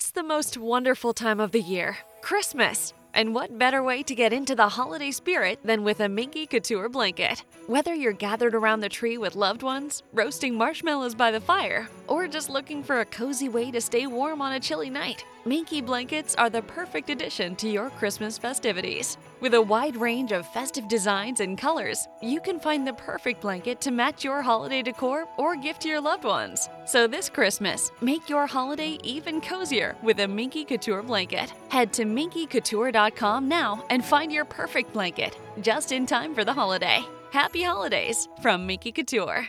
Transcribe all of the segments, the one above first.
It's the most wonderful time of the year, Christmas. And what better way to get into the holiday spirit than with a Minky Couture blanket? Whether you're gathered around the tree with loved ones, roasting marshmallows by the fire, or just looking for a cozy way to stay warm on a chilly night, Minky blankets are the perfect addition to your Christmas festivities. With a wide range of festive designs and colors, you can find the perfect blanket to match your holiday decor or gift to your loved ones. So this Christmas, make your holiday even cozier with a Minky Couture blanket. Head to minkycouture.com now and find your perfect blanket, just in time for the holiday. Happy holidays from Minky Couture.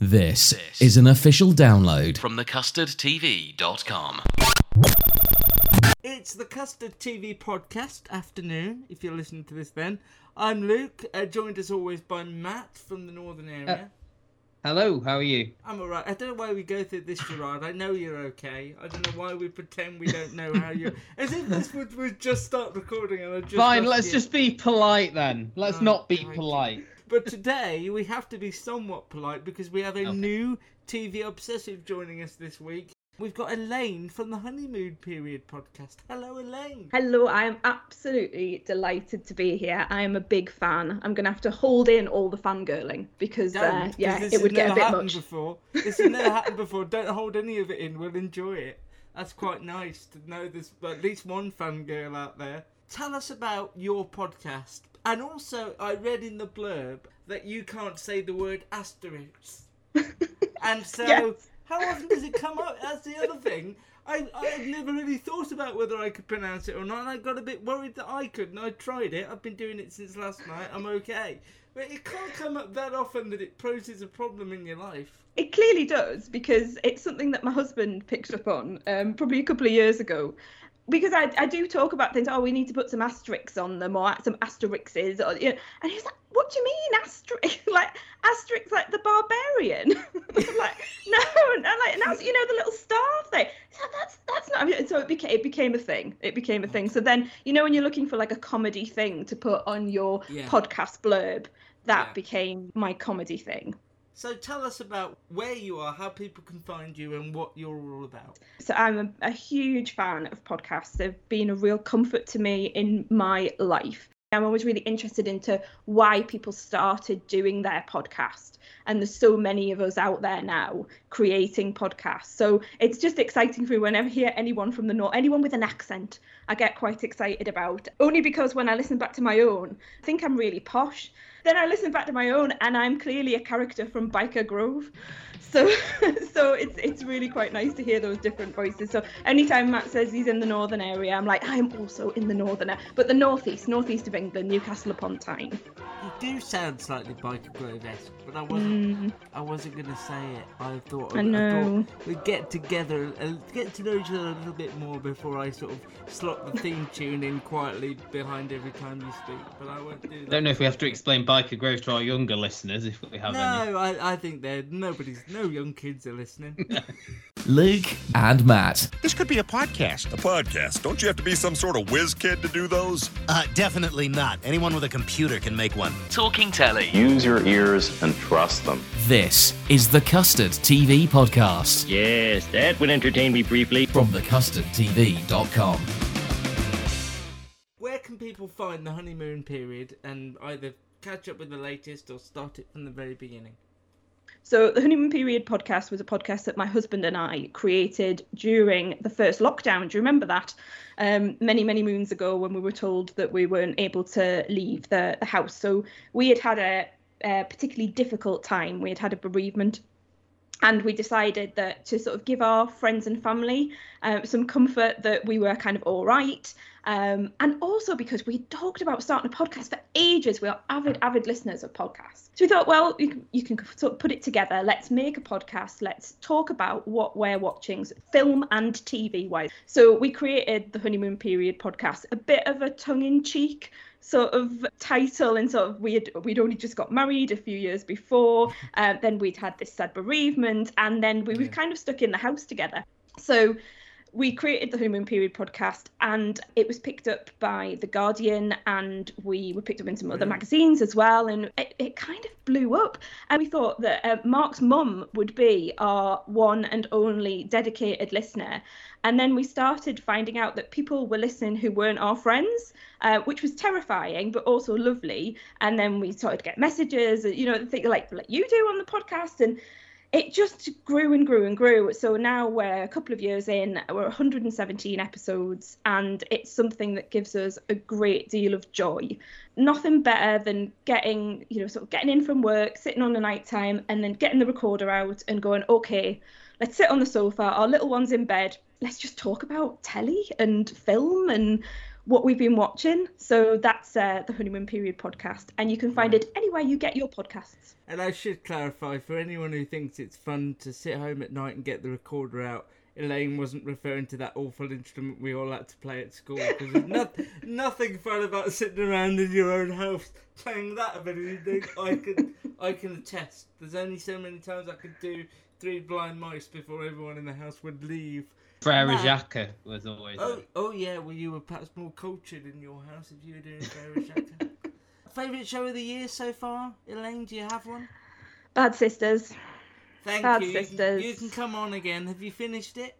This is an official download from thecustardtv.com. It's the Custard TV podcast afternoon, if you're listening to this then. I'm Luke, uh, joined as always by Matt from the northern area. Hello, how are you? I'm alright. I don't know why we go through this Gerard. I know you're okay. I don't know why we pretend we don't know how you're. As if this would, would just start recording and I just. Fine, let's you. just be polite then. Let's Oh, not be crikey. polite. But today we have to be somewhat polite because we have a Okay. new TV obsessive joining us this week. We've got Elaine from the Honeymoon Period podcast. Hello, Elaine. Hello, I am absolutely delighted to be here. I am a big fan. I'm going to have to hold in all the fangirling because, Don't, uh, 'cause yeah, it would has get a never bit happened much. Before. This has never happened before. Don't hold any of it in. We'll enjoy it. That's quite nice to know there's at least one fangirl out there. Tell us about your podcast. And also, I read in the blurb that you can't say the word asterisk. and so, Yes. how often does it come up? That's the other thing. I, I had never really thought about whether I could pronounce it or not, and I got a bit worried that I couldn't. I tried it. I've been doing it since last night. I'm okay. But it can't come up that often that it poses a problem in your life. It clearly does because it's something that my husband picked up on um, probably a couple of years ago. Because I, I do talk about things, oh, we need to put some asterisks on them or some asterixes. Or, you know, and he's like, what do you mean asterisk? like, asterisk like the barbarian? I'm like, no. And I'm like, and that's, you know, the little star thing. So that's, that's not, and so it became, it became a thing. It became a thing. So then, you know, when you're looking for like a comedy thing to put on your Yeah. podcast blurb, that Yeah. became my comedy thing. So tell us about where you are, how people can find you, and what you're all about. So I'm a, a huge fan of podcasts. They've been a real comfort to me in my life. I'm always really interested into why people started doing their podcast. And there's so many of us out there now creating podcasts. So it's just exciting for me whenever I hear anyone from the north, anyone with an accent, I get quite excited about. Only because when I listen back to my own, I think I'm really posh. Then I listen back to my own and I'm clearly a character from Byker Grove. So so it's it's really quite nice to hear those different voices. So anytime Matt says he's in the northern area, I'm like, I'm also in the northern area. But the northeast, northeast of England, Newcastle upon Tyne. You do sound slightly Byker Grove-esque, but I wasn't. I wasn't gonna say it. I thought. Mm. I know. thought we'd get together and get to know each other a little bit more before I sort of slot the theme tune in quietly behind every time you speak. But I won't do that. Don't know if we have to explain Byker Grove to our younger listeners if we have any. No, I, I think there nobody's no young kids are listening. Luke and Matt. This could be a podcast. A podcast. Don't you have to be some sort of whiz kid to do those? Uh, definitely not. Anyone with a computer can make one. Talking telly. Use your ears and trust them. This is the Custard TV podcast Yes, that would entertain me briefly. from thecustardtv.com. Where can people find the honeymoon period and either catch up with the latest or start it from the very beginning? So the honeymoon period podcast was a podcast that my husband and I created during the first lockdown. Do you remember that? Um, many many moons ago, when we were told that we weren't able to leave the the house. So we had had a, a particularly difficult time. We had had a bereavement and we decided that to sort of give our friends and family um, some comfort that we were kind of all right Um, and also because we talked about starting a podcast for ages. We are avid, avid listeners of podcasts. So we thought, well, you can, you can sort of put it together. Let's make a podcast. Let's talk about what we're watching, film and TV wise. So we created the Honeymoon Period podcast, a bit of a tongue in cheek sort of title and sort of we had we'd only just got married a few years before um, then we'd had this sad bereavement and then we were kind of stuck in the house together so we created the honeymoon period podcast and it was picked up by the guardian and we were picked up in some other magazines as well and it, it kind of blew up. And we thought that uh, mark's mum would be our one and only dedicated listener. And then we started finding out that people were listening who weren't our friends uh, which was terrifying but also lovely. And then we started to get messages you know things like like you do on the podcast and it just grew and grew and grew. So now we're a couple of years in, we're 117 episodes, and it's something that gives us a great deal of joy. Nothing better than getting, you know, sort of getting in from work, sitting on the night time, and then getting the recorder out and going, okay, let's sit on the sofa, our little one's in bed, let's just talk about telly and film and what we've been watching. So that's uh, the Honeymoon Period podcast, and you can find it anywhere you get your podcasts. And I should clarify for anyone who thinks it's fun to sit home at night and get the recorder out. Elaine wasn't referring to that awful instrument we all had to play at school because there's not, nothing fun about sitting around in your own house playing that of anything. I can I can attest. There's only so many times I could do three blind mice before everyone in the house would leave. Frere Matt- Jacques was always. Oh, oh yeah. Well, you were perhaps more cultured in your house if you were doing Frere Jacques. Favorite show of the year so far, Elaine? Do you have one? Bad Sisters. Thank Bad you. You can- Sisters. You can come on again. Have you finished it?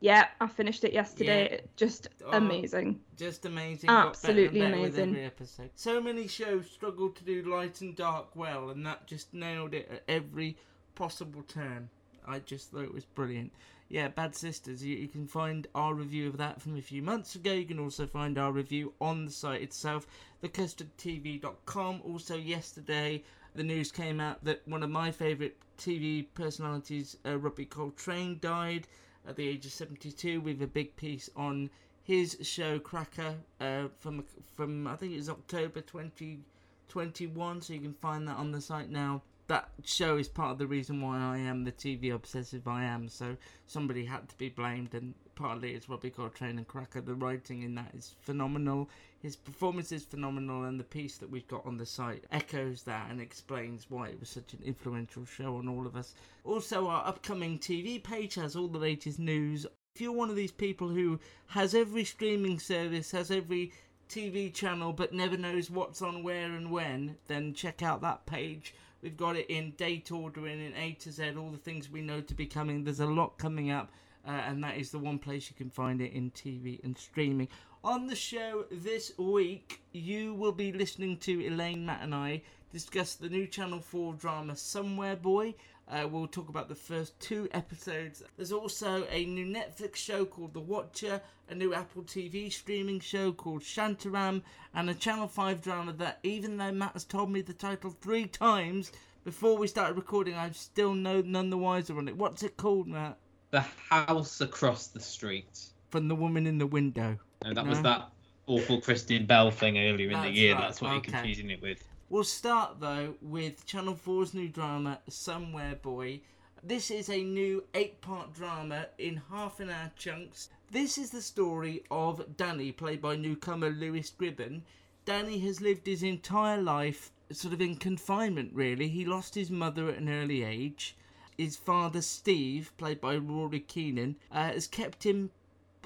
Yeah, I finished it yesterday. Yeah. Just Oh, amazing. Just amazing. got better Absolutely better amazing. every episode. So many shows struggle to do light and dark well, and that just nailed it at every possible turn. I just thought it was brilliant. Yeah, Bad Sisters. You, you can find our review of that from a few months ago. You can also find our review on the site itself, thecustardtv.com. Also, yesterday, the news came out that one of my favourite TV personalities, uh, Robbie Coltrane, died at the age of 72 with a big piece on his show Cracker uh, from from I think it was October 2021 so you can find that on the site now that show is part of the reason why I am the TV obsessive I am. So somebody had to be blamed and partly it's Robbie Coltrane and Cracker. The writing in that is phenomenal. His performance is phenomenal and the piece that we've got on the site echoes that and explains why it was such an influential show on all of us. Also our upcoming TV page has all the latest news. If you're one of these people who has every streaming service, has every TV channel, but never knows what's on where and when, then check out that page. We've got it in date ordering, in A to Z, all the things we know to be coming. There's a lot coming up, uh, and that is the one place you can find it in TV and streaming. On the show this week, you will be listening to Elaine, Matt, and I discuss the new Channel 4 drama Somewhere Boy. Uh, we'll talk about the first two episodes. There's also a new Netflix show called The Watcher, a new Apple TV streaming show called Shantaram, and a Channel 5 drama that, even though Matt has told me the title three times before we started recording, I'm still no, none the wiser on it. What's it called, Matt? The house across the street. From the woman in the window. No, that was that awful Kristen Bell thing earlier in the year. right, That's what okay. you're confusing it with. We'll start though with Channel 4's new drama, Somewhere Boy. This is a new eight part drama in half an hour chunks. This is the story of Danny, played by newcomer Lewis Gribben. Danny has lived his entire life sort of in confinement, really. He lost his mother at an early age. His father, Steve, played by Rory Keenan, uh, has kept him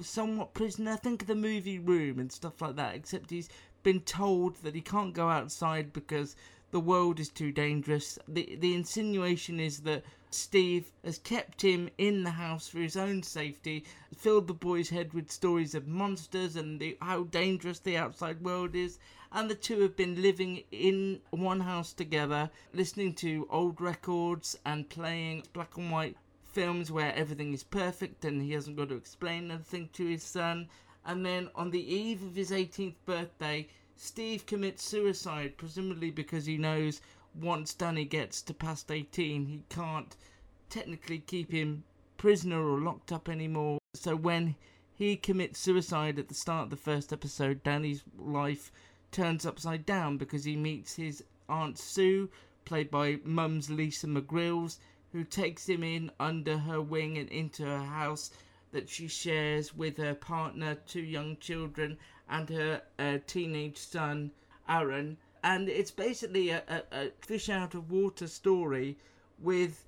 somewhat prisoner. Think of the movie room and stuff like that, except he's been told that he can't go outside because the world is too dangerous. The the insinuation is that Steve has kept him in the house for his own safety, filled the boy's head with stories of monsters and the, how dangerous the outside world is. And the two have been living in one house together, listening to old records and playing black and white films where everything is perfect and he hasn't got to explain anything to his son. And then on the eve of his 18th birthday, Steve commits suicide, presumably because he knows once Danny gets to past 18, he can't technically keep him prisoner or locked up anymore. So when he commits suicide at the start of the first episode. Danny's life turns upside down because he meets his Aunt Sue, played by Mum's Lisa McGrillis, who takes him in under her wing and into her house that she shares with her partner, two young children, and her uh, teenage son, Aaron. And it's basically a, a, a fish out of water story with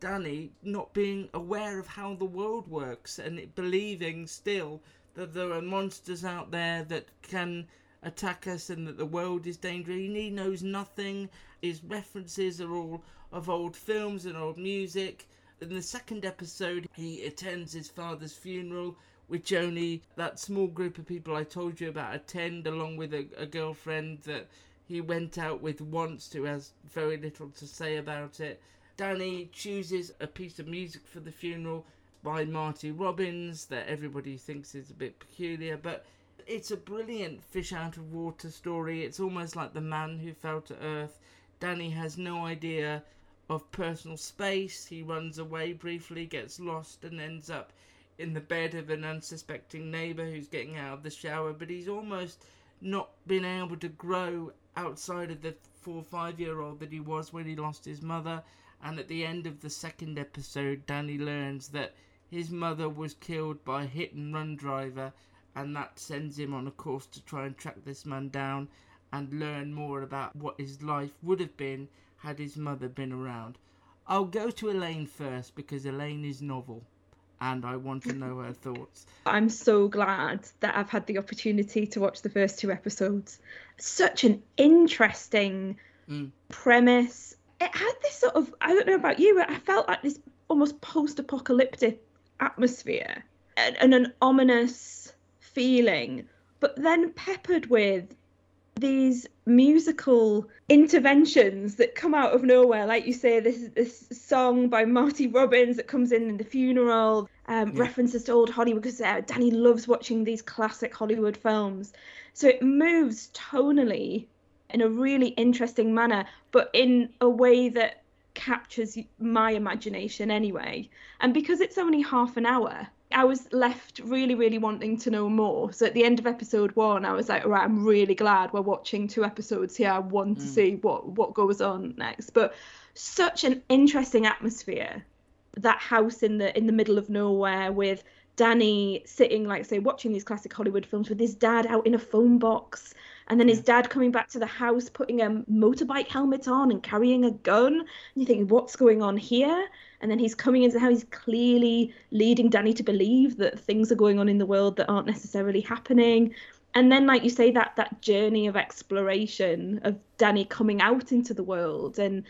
Danny not being aware of how the world works and believing still that there are monsters out there that can attack us and that the world is dangerous. He knows nothing. His references are all of old films and old music. In the second episode, he attends his father's funeral, which only that small group of people I told you about attend, along with a, a girlfriend that he went out with once who has very little to say about it. Danny chooses a piece of music for the funeral by Marty Robbins that everybody thinks is a bit peculiar, but it's a brilliant fish out of water story. It's almost like the man who fell to earth. Danny has no idea of personal space. He runs away briefly, gets lost, and ends up in the bed of an unsuspecting neighbour who's getting out of the shower. But he's almost not been able to grow outside of the four or five year old that he was when he lost his mother. And at the end of the second episode, Danny learns that his mother was killed by a hit and run driver, and that sends him on a course to try and track this man down and learn more about what his life would have been had his mother been around. I'll go to Elaine first because Elaine is novel and I want to know her thoughts. I'm so glad that I've had the opportunity to watch the first two episodes. Such an interesting mm. premise. It had this sort of, I don't know about you, but I felt like this almost post apocalyptic atmosphere and, and an ominous feeling, but then peppered with these musical interventions that come out of nowhere. Like you say this this song by marty robbins that comes in in the funeral um, yeah. references to old hollywood because uh, danny loves watching these classic hollywood films. So it moves tonally in a really interesting manner but in a way that captures my imagination anyway. And because it's only half an hour I was left really, really wanting to know more. So at the end of episode one, I was like, all right, I'm really glad we're watching two episodes here. I want mm. to see what what goes on next. But such an interesting atmosphere. That house in the in the middle of nowhere with Danny sitting, like say, watching these classic Hollywood films with his dad out in a phone box, and then his dad coming back to the house, putting a motorbike helmet on and carrying a gun. And you think, what's going on here? And then he's coming into how he's clearly leading Danny to believe that things are going on in the world that aren't necessarily happening. And then, like you say, that that journey of exploration of Danny coming out into the world and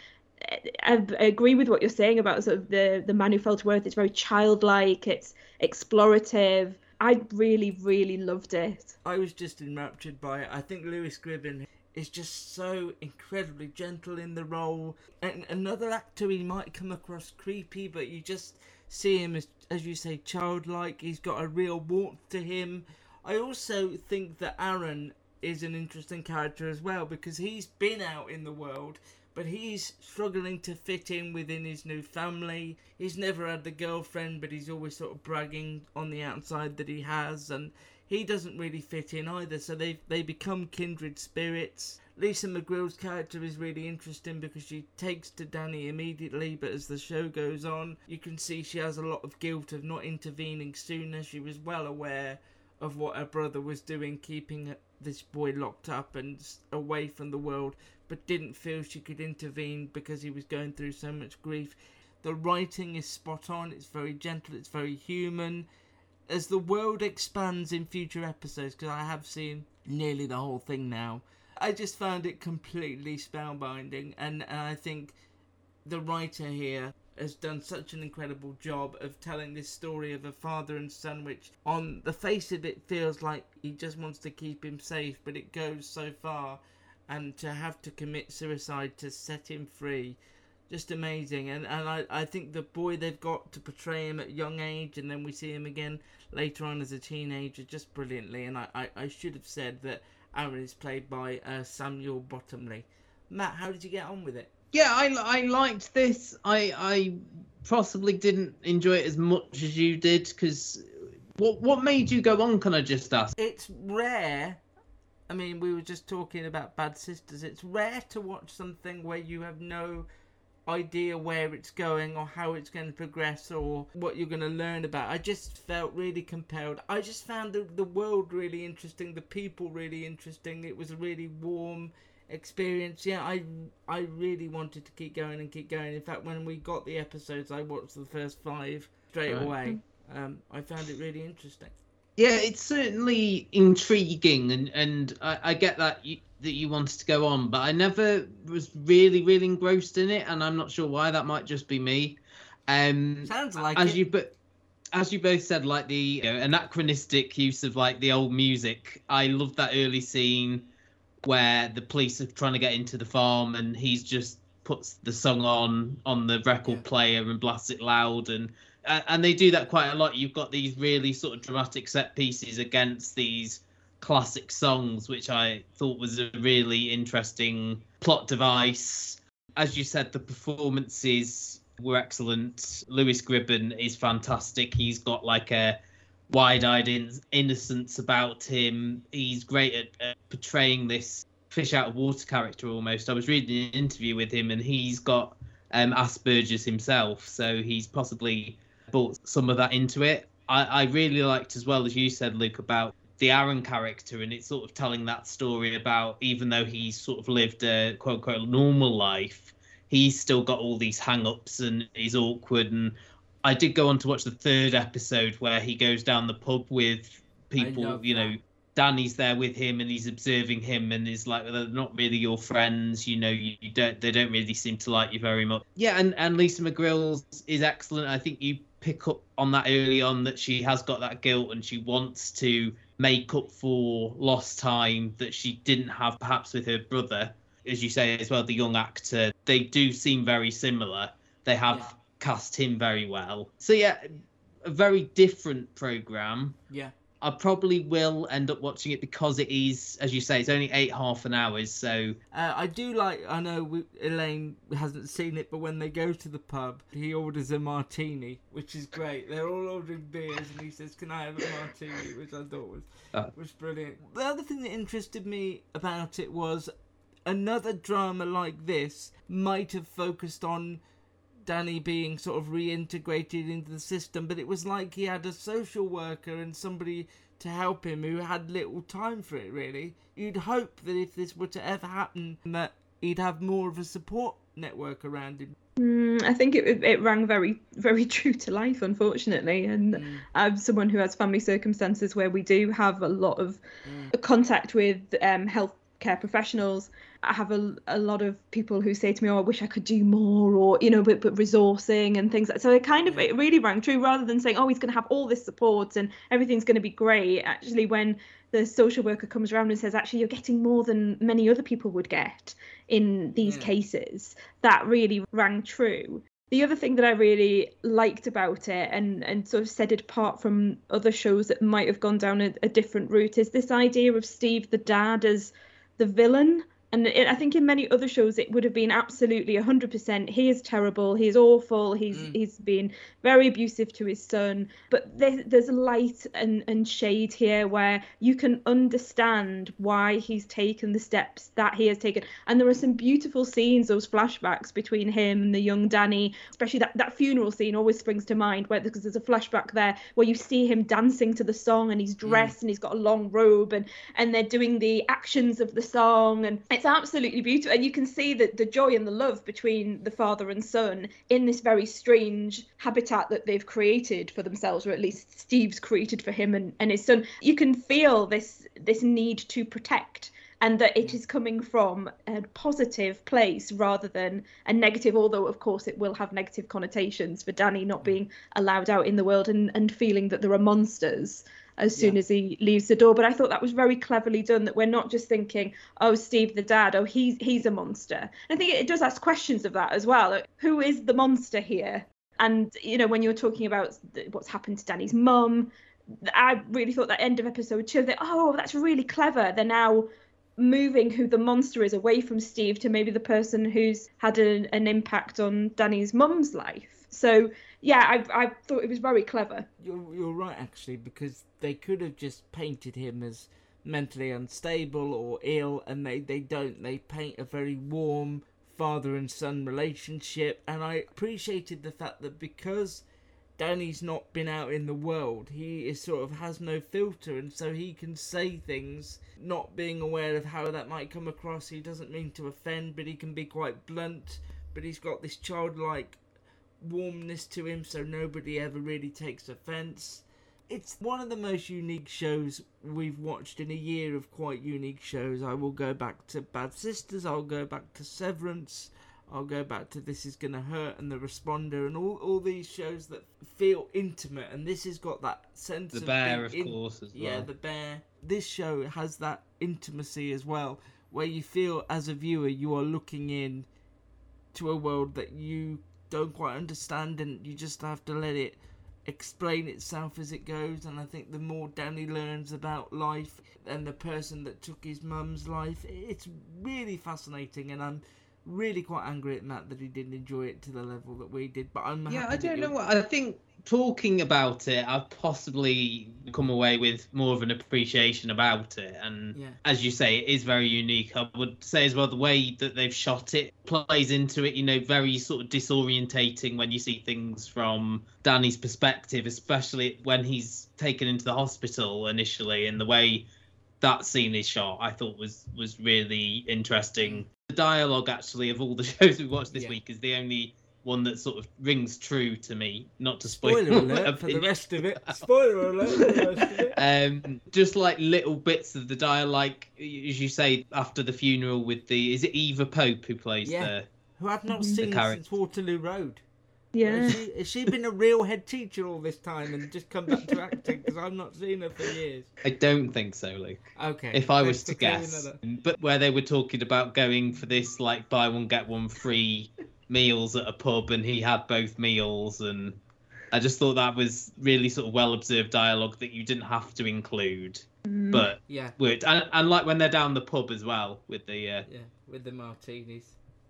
eh, I agree with what you're saying about sort of the the man who fell to earth. It's very childlike. It's explorative. I really, really loved it. I was just enraptured by it. I think Lewis Gribben is just so incredibly gentle in the role. And another actor, he might come across creepy, but you just see him as, as you say, childlike. He's got a real warmth to him. I also think that Aaron is an interesting character as well because he's been out in the world but he's struggling to fit in within his new family. He's never had the girlfriend, but he's always sort of bragging on the outside that he has, and he doesn't really fit in either. So they they become kindred spirits. Lisa McGrillis' character is really interesting because she takes to Danny immediately, but as the show goes on, you can see she has a lot of guilt of not intervening sooner. She was well aware of what her brother was doing, keeping this boy locked up and away from the world but didn't feel she could intervene because he was going through so much grief. The writing is spot on, it's very gentle, it's very human. As the world expands in future episodes, because I have seen nearly the whole thing now, I just found it completely spellbinding, and, and I think the writer here has done such an incredible job of telling this story of a father and son, which on the face of it feels like he just wants to keep him safe, but it goes so far and to have to commit suicide to set him free just amazing and and I, I think the boy they've got to portray him at young age and then we see him again later on as a teenager just brilliantly and I, I, I should have said that Aaron is played by uh, Samuel Bottomley Matt how did you get on with it yeah I, I liked this I I possibly didn't enjoy it as much as you did because What what made you go on? Can I just ask? It's rare. I mean, we were just talking about Bad Sisters. It's rare to watch something where you have no idea where it's going or how it's going to progress or what you're going to learn about. I just felt really compelled. I just found the, the world really interesting, the people really interesting. It was a really warm experience. Yeah, I I really wanted to keep going and keep going. In fact, when we got the episodes, I watched the first five straight Right. away. Um, I found it really interesting. Yeah, it's certainly intriguing, and and I, I get that you, that you wanted to go on, but I never was really really engrossed in it, and I'm not sure why. That might just be me. Um, Sounds like as it. you but as you both said, like the you know, anachronistic use of like the old music. I love that early scene where the police are trying to get into the farm, and he's just puts the song on on the record player and blasts it loud and and they do that quite a lot. You've got these really sort of dramatic set pieces against these classic songs, which I thought was a really interesting plot device. As you said, the performances were excellent. Lewis Gribben is fantastic. He's got like a wide-eyed in- innocence about him. He's great at, at portraying this fish out of water character almost. I was reading an interview with him, and he's got um, Asperger's himself, so he's possibly brought some of that into it. I, I really liked as well as you said, Luke, about the Aaron character, and it's sort of telling that story about even though he's sort of lived a quote unquote normal life, he's still got all these hang-ups and he's awkward. And I did go on to watch the third episode where he goes down the pub with people, you know. Danny's there with him and he's observing him and is like they're not really your friends you know you, you don't they don't really seem to like you very much yeah and and lisa mcgrillis is excellent i think you pick up on that early on that she has got that guilt and she wants to make up for lost time that she didn't have perhaps with her brother as you say as well the young actor they do seem very similar they have Yeah. cast him very well so yeah a very different program Yeah. I probably will end up watching it because it is, as you say, it's only eight half an hours. So Uh, I do like. I know we, Elaine hasn't seen it, but when they go to the pub, he orders a martini, which is great. They're all ordering beers, and he says, "Can I have a martini?" Which I thought was Uh. was brilliant. The other thing that interested me about it was another drama like this might have focused on Danny being sort of reintegrated into the system, but it was like he had a social worker and somebody to help him who had little time for it, really. You'd hope that if this were to ever happen, that he'd have more of a support network around him. Mm, I think it it rang very very true to life, unfortunately. And I'm someone who has family circumstances where we do have a lot of contact with um, healthcare professionals. I have a, a lot of people who say to me, "Oh, I wish I could do more," or you know, but but resourcing and things. like So it kind of it really rang true, rather than saying, "Oh, he's going to have all this support and everything's going to be great." Actually, when the social worker comes around and says, "Actually, you're getting more than many other people would get in these Yeah. cases," that really rang true. The other thing that I really liked about it and, and sort of set it apart from other shows that might have gone down a, a different route is this idea of Steve the dad as the villain. And it, I think in many other shows it would have been absolutely 100% he is terrible, he is awful, he's mm. he's been very abusive to his son. But there, there's light and, and shade here where you can understand why he's taken the steps that he has taken. And there are some beautiful scenes, those flashbacks between him and the young Danny, especially that, that funeral scene always springs to mind where because there's a flashback there where you see him dancing to the song and he's mm. dressed and he's got a long robe and and they're doing the actions of the song and it's absolutely beautiful. And you can see that the joy and the love between the father and son in this very strange habitat that they've created for themselves or at least Steve's created for him and, and his son. You can feel this this need to protect and that it is coming from a positive place rather than a negative although of course it will have negative connotations for danny not being allowed out in the world and, and feeling that there are monsters as soon Yeah. as he leaves the door but i thought that was very cleverly done that we're not just thinking oh steve the dad oh he's he's a monster and i think it does ask questions of that as well Like, who is the monster here and you know when you're talking about what's happened to danny's mum I really thought that end of episode two that oh that's really clever. They're now moving who the monster is away from Steve to maybe the person who's had an, an impact on Danny's mum's life. So yeah, I I thought it was very clever. You're you're right actually because they could have just painted him as mentally unstable or ill, and they they don't. They paint a very warm father and son relationship, and I appreciated the fact that because Danny's not been out in the world. He is sort of has no filter, and so he can say things, not being aware of how that might come across. He doesn't mean to offend, but he can be quite blunt. But he's got this childlike warmness to him, so nobody ever really takes offence. It's one of the most unique shows we've watched in a year of quite unique shows. I will go back to Bad Sisters, I'll go back to Severance, I'll go back to This Is Gonna Hurt and The Responder and all, all these shows that feel intimate and this has got that sense The of Bear, of in- course, as Yeah, well. Yeah, the Bear. This show has that intimacy as well, where you feel as a viewer you are looking in to a world that you don't quite understand and you just have to let it explain itself as it goes. And I think the more Danny learns about life and the person that took his mum's life it's really fascinating. And I'm really quite angry at Matt that he didn't enjoy it to the level that we did but I'm Yeah, I don't know what I think. Talking about it, I've possibly come away with more of an appreciation about it, and Yeah. as you say, it is very unique. I would say as well the way that they've shot it plays into it. You know, very sort of disorientating when you see things from Danny's perspective, especially when he's taken into the hospital initially, and the way that scene is shot, I thought was was really interesting. The dialogue actually of all the shows we watched this Yeah. week is the only one that sort of rings true to me. Not to spoil spoiler alert for the rest of it spoiler alert for the rest of it Um, just like little bits of the dialogue, like as you say after the funeral with the is it Eva Pope who plays Yeah. the who I've not Mhm. seen character. since Waterloo Road Yeah. Has she, has she been a real head teacher all this time and just come back to acting? Because I've not seen her for years. I don't think so, Luke. Okay. If I was to guess, that but where they were talking about going for this like buy one get one free meals at a pub, and he had both meals, and I just thought that was really sort of well observed dialogue that you didn't have to include, Mm. but Yeah, worked. And, and like when they're down the pub as well with the uh, yeah, with the martinis.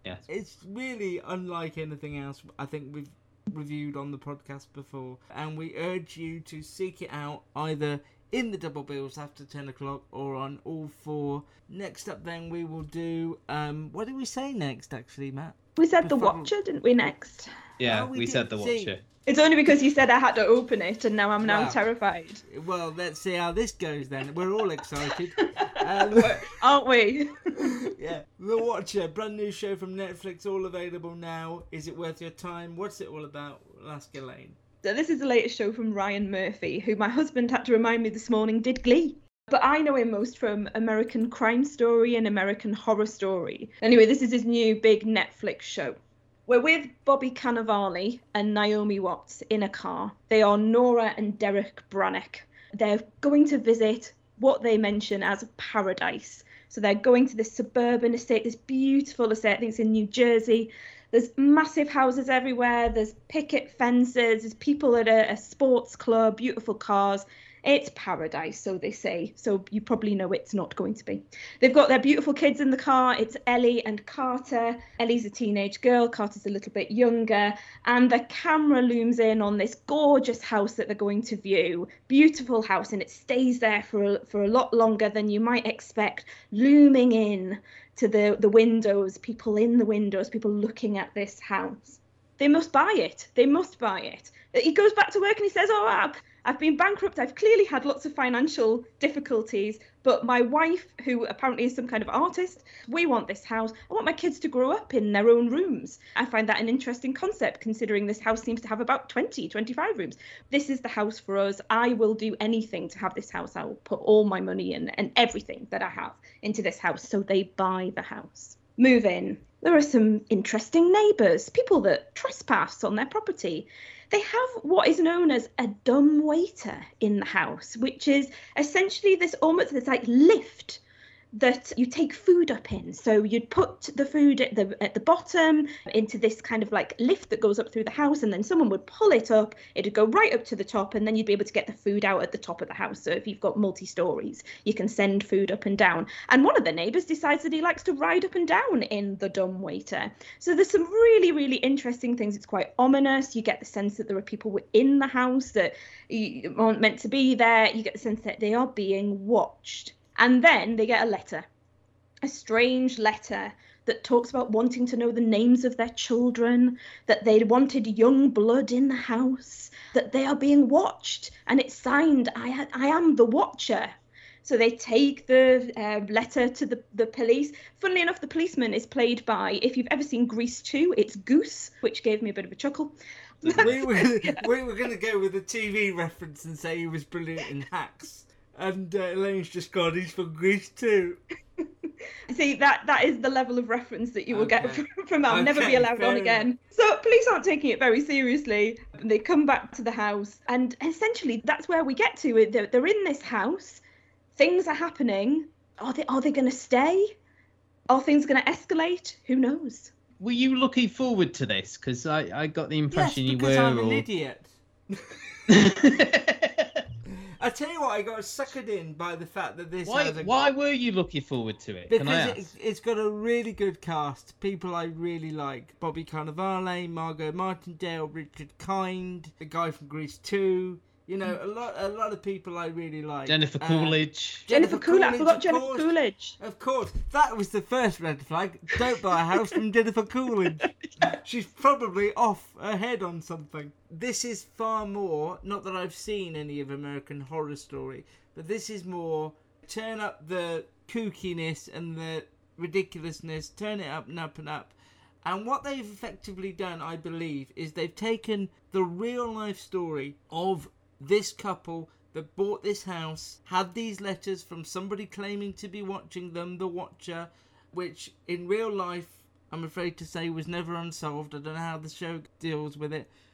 Yeah. It's really unlike anything else I think we've reviewed on the podcast before, and we urge you to seek it out either in the double bills after 10 o'clock or on all four. Next up, then, we will do. um What did we say next, actually, Matt? We said the Watcher, didn't we? Next. yeah, Oh, we we, said the did see- Watcher. It's only because you said I had to open it, and now I'm now Wow. terrified, Well, let's see how this goes then. We're all excited. um, aren't we? yeah, The Watcher, brand new show from Netflix, all available now. Is it worth your time? What's it all about? I'll ask Elaine. So this is the latest show from Ryan Murphy, who my husband had to remind me this morning did Glee. But I know him most from American Crime Story and American Horror Story. Anyway, this is his new big Netflix show. We're with Bobby Cannavale and Naomi Watts in a car. They are Nora and Derek Brannock. They're going to visit what they mention as paradise. So they're going to this suburban estate, this beautiful estate, I think it's in New Jersey. There's massive houses everywhere. There's picket fences. There's people at a, a sports club, beautiful cars. It's paradise, so they say. So you probably know it's not going to be. They've got their beautiful kids in the car. It's Ellie and Carter. Ellie's a teenage girl. Carter's a little bit younger. And the camera looms in on this gorgeous house that they're going to view. Beautiful house, and it stays there for a, for a lot longer than you might expect, looming in to the, the windows, people in the windows, people looking at this house. They must buy it. They must buy it. He goes back to work and he says, Oh, I've, been bankrupt. I've clearly had lots of financial difficulties, but my wife, who apparently is some kind of artist, we want this house. I want my kids to grow up in their own rooms. I find that an interesting concept considering this house seems to have about 20, 25 rooms. This is the house for us. I will do anything to have this house. I will put all my money in and everything that I have into this house. So they buy the house. Move in. There are some interesting neighbours, people that trespass on their property. They have what is known as a dumb waiter in the house, which is essentially this almost this like lift that you take food up in. So you'd put the food at the at the bottom into this kind of like lift that goes up through the house, and then someone would pull it up. It'd go right up to the top, and then you'd be able to get the food out at the top of the house. So if you've got multi stories, you can send food up and down. And one of the neighbours decides that he likes to ride up and down in the dumb waiter. So there's some really really interesting things. It's quite ominous. You get the sense that there are people within the house that aren't meant to be there. You get the sense that they are being watched. And then they get a letter, a strange letter that talks about wanting to know the names of their children, that they wanted young blood in the house, that they are being watched, and it's signed, I, I am the watcher. So they take the uh, letter to the, the police. Funnily enough, the policeman is played by, if you've ever seen Grease 2, it's Goose, which gave me a bit of a chuckle. we were, we were going to go with a TV reference and say he was brilliant in Hacks and uh, Elaine's just gone. He's from Grease too. See that that is the level of reference that you will okay. get from, from I'll okay, never be allowed on again. So police aren't taking it very seriously. They come back to the house, and essentially that's where we get to. They're, they're in this house. Things are happening. Are they are they going to stay? Are things going to escalate? Who knows? Were you looking forward to this? Because I, I got the impression yes, you were. Yes, Because I'm or... an idiot. I tell you what, I got suckered in by the fact that this. Why? Has a... Why were you looking forward to it? Because it, it's got a really good cast. People I really like: Bobby Cannavale, Margot Martindale, Richard Kind, the guy from Grease Two. You know, a lot, a lot of people I really like. Jennifer uh, Coolidge. Uh, Jennifer, Jennifer Coolidge. I forgot Jennifer course, Coolidge. Of course, that was the first red flag. Don't buy a house from Jennifer Coolidge. She's probably off her head on something. This is far more. Not that I've seen any of American Horror Story, but this is more. Turn up the kookiness and the ridiculousness. Turn it up and up and up. And what they've effectively done, I believe, is they've taken the real life story of this couple that bought this house had these letters from somebody claiming to be watching them, the Watcher, which in real life, I'm afraid to say, was never unsolved. I don't know how the show deals with it.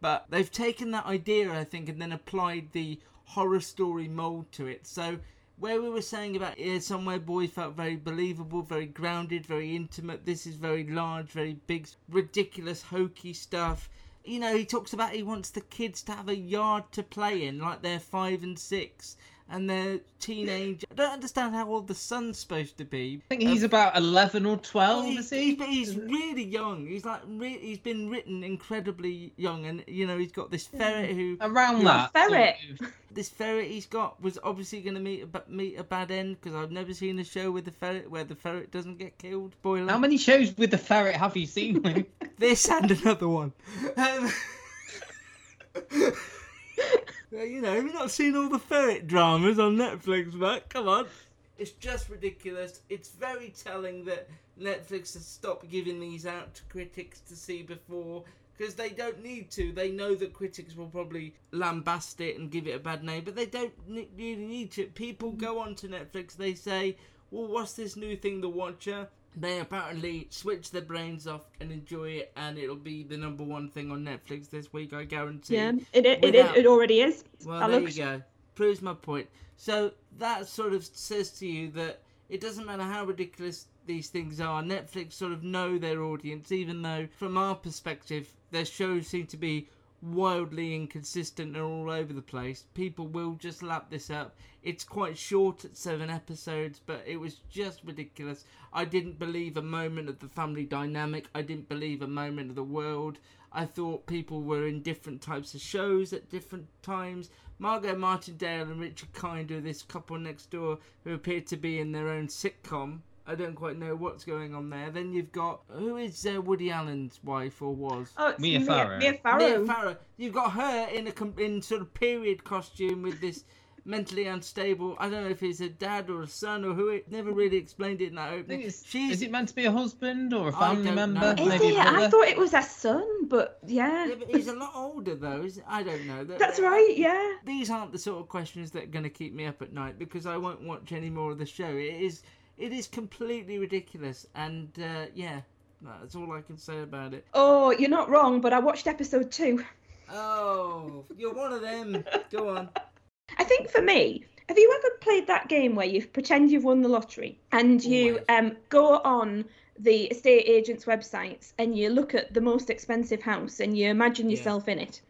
But they've taken that idea, I think, and then applied the horror story mold to it. So where we were saying about here somewhere boys felt very believable, very grounded, very intimate. This is very large, very big, ridiculous, hokey stuff. You know, he talks about he wants the kids to have a yard to play in, like they're five and six and they're teenage. I don't understand how old the son's supposed to be. I think he's about eleven or twelve. Well, is he? But he's really young. He's like re- he's been written incredibly young, and you know he's got this ferret who around that ferret. Sort of. This ferret he's got was obviously going to meet a meet a bad end because I've never seen a show with the ferret where the ferret doesn't get killed. Spoiler. How many shows with the ferret have you seen? this and another one. Um, you know, have you not seen all the ferret dramas on Netflix, Matt? Come on. It's just ridiculous. It's very telling that Netflix has stopped giving these out to critics to see before because they don't need to. They know that critics will probably lambast it and give it a bad name, but they don't really need to. People go onto Netflix, they say, well, what's this new thing, The Watcher? They apparently switch their brains off and enjoy it, and it'll be the number one thing on Netflix this week. I guarantee. Yeah, it it, Without... it, it already is. Well, I there looked... you go. Proves my point. So that sort of says to you that it doesn't matter how ridiculous these things are. Netflix sort of know their audience, even though from our perspective, their shows seem to be wildly inconsistent and all over the place. People will just lap this up. It's quite short at seven episodes, but it was just ridiculous. I didn't believe a moment of the family dynamic. I didn't believe a moment of the world. I thought people were in different types of shows at different times. Margot Martindale and Richard Kind this couple next door who appear to be in their own sitcom. I don't quite know what's going on there. Then you've got who is uh, Woody Allen's wife or was? Oh, it's Mia Farrow. Mia Farrow. Mia Farrow. You've got her in a com- in sort of period costume with this mentally unstable. I don't know if it's a dad or a son or who. It never really explained it in that opening. She's is it meant to be a husband or a family member? know. Is Maybe it? a I brother? thought it was a son, but yeah. Yeah, but he's a lot older though. Is I don't know. That- That's right, yeah. These aren't the sort of questions that are going to keep me up at night because I won't watch any more of the show. It is, it is completely ridiculous, and uh, yeah, that's all I can say about it. Oh, you're not wrong, but I watched episode two. Oh, you're one of them. Go on. I think for me, have you ever played that game where you pretend you've won the lottery and you Always. um, go on the estate agent's websites and you look at the most expensive house and you imagine Yeah. yourself in it?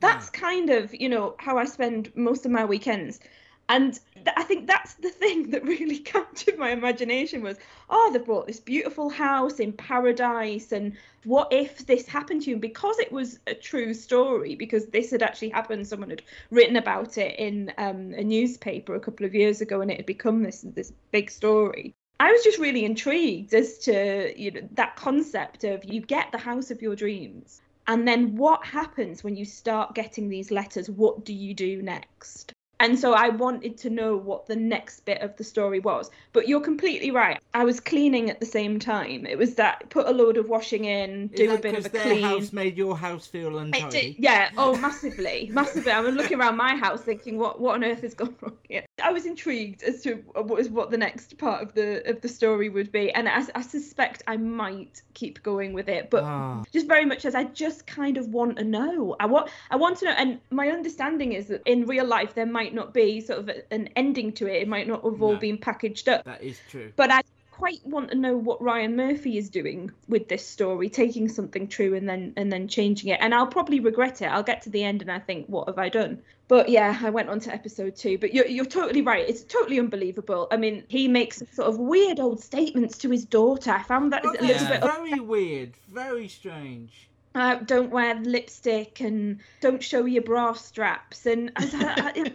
That's kind of, you know, how I spend most of my weekends. And th- I think that's the thing that really captured my imagination was, oh, they've bought this beautiful house in paradise, and what if this happened to you? And because it was a true story, because this had actually happened, someone had written about it in um, a newspaper a couple of years ago, and it had become this this big story. I was just really intrigued as to you know that concept of you get the house of your dreams, and then what happens when you start getting these letters? What do you do next? And so I wanted to know what the next bit of the story was. But you're completely right. I was cleaning at the same time. It was that put a load of washing in, Is do a bit of a their clean. house made your house feel untidy? did, yeah, oh, massively, massively. I was looking around my house thinking, what, what on earth has gone wrong here? I was intrigued as to what was what the next part of the of the story would be, and I, I suspect I might keep going with it, but Ah. just very much as I just kind of want to know. I want, I want to know, and my understanding is that in real life there might not be sort of a- an ending to it. It might not have all No. been packaged up. That is true. But I quite want to know what Ryan Murphy is doing with this story, taking something true and then and then changing it. And I'll probably regret it. I'll get to the end and I think, what have I done? But yeah, I went on to episode two. But you're you're totally right. It's totally unbelievable. I mean, he makes sort of weird old statements to his daughter. I found that a Okay, little it's bit. very weird, very strange. Uh, don't wear lipstick and don't show your bra straps. And as a,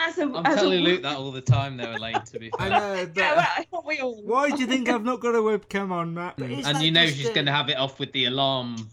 as a, I'm as telling a, Luke that all the time, though, Elaine. To be I fair, know, but Yeah, well, we all. why do you think I've not got a webcam on, Matt? And you know she's a- going to have it off with the alarm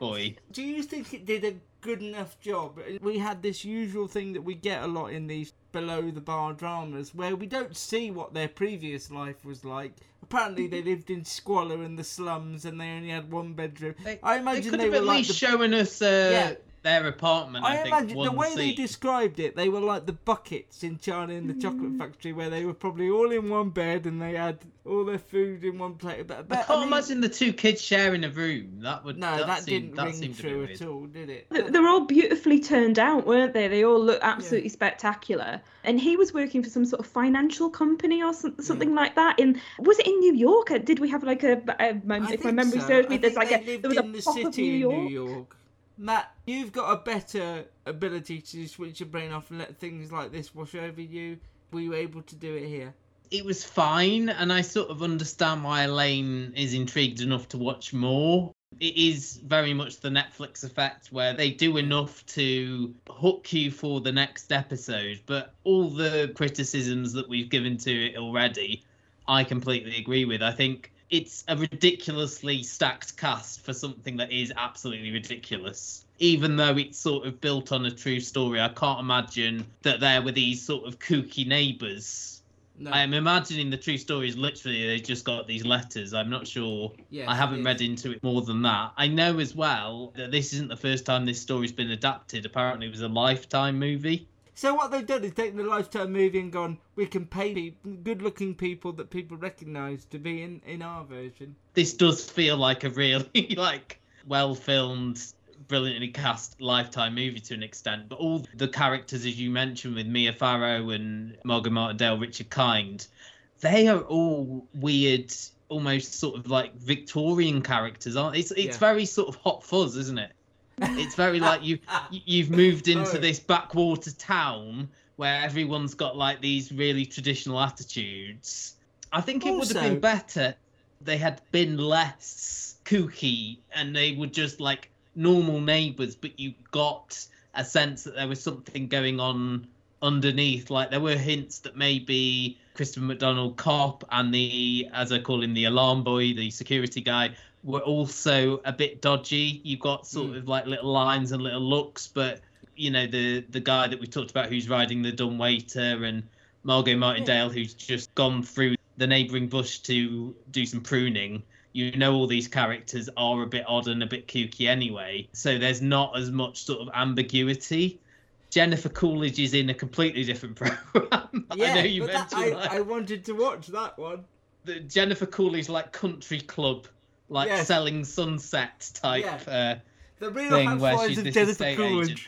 boy. Do you think it did a good enough job? We had this usual thing that we get a lot in these below the bar dramas where we don't see what their previous life was like. Apparently, they lived in squalor in the slums and they only had one bedroom. They, I they imagine could they, have were at like least the shown us uh, Yeah. Their apartment. I, I think imagine the one way they described it, they were like the buckets in Charlie and the Chocolate mm. Factory, where they were probably all in one bed and they had all their food in one plate. But, I can't mean, imagine the two kids sharing a room. That would No, that, that, seemed, didn't that ring seemed true at all, did it? They're all beautifully turned out, weren't they? They all look absolutely spectacular. And he was working for some sort of financial company or some, something like that. In was it in New York? Did we have like a? a my, I if my think memory so. serves me, I there's like they a lived there was a in the pop of city New in New York. Matt, you've got a better ability to switch your brain off and let things like this wash over you. Were you able to do it here? It was fine, and I sort of understand why Elaine is intrigued enough to watch more. It is very much the Netflix effect where they do enough to hook you for the next episode, but all the criticisms that we've given to it already, I completely agree with. I think it's a ridiculously stacked cast for something that is absolutely ridiculous. Even though it's sort of built on a true story, I can't imagine that there were these sort of kooky neighbours No. I'm imagining the true story is literally they just got these letters. I'm not sure. Yes, I haven't read into it more than that. I know as well that this isn't the first time this story's been adapted. Apparently, it was a Lifetime movie. So what they've done is taken the Lifetime movie and gone, we can pay people, good-looking people that people recognise to be in, in our version. This does feel like a really like well filmed, brilliantly cast Lifetime movie to an extent. But all the characters, as you mentioned, with Mia Farrow and Margot Martindale, Richard Kind, they are all weird. Almost sort of like Victorian characters, aren't they? It's it's Yeah. very sort of hot fuzz, isn't it? It's very like you you've moved into this backwater town where everyone's got like these really traditional attitudes. I think it would have been better they had been less kooky and they were just like normal neighbors, but you got a sense that there was something going on underneath. Like there were hints that maybe Christopher McDonald cop and the as I call him the alarm boy, the security guy, were also a bit dodgy. You've got sort hmm. of like little lines and little looks, but you know the the guy that we talked about who's riding the dumb waiter and Margot Martindale hmm. who's just gone through the neighbouring bush to do some pruning. You know all these characters are a bit odd and a bit kooky anyway, so there's not as much sort of ambiguity. Jennifer Coolidge is in a completely different program. Yeah, I know you but that- I, like, I wanted to watch that one. the Jennifer Coolidge like country club, like Yes. selling sunset type uh, The Real thing where she's this estate Coolidge. agent.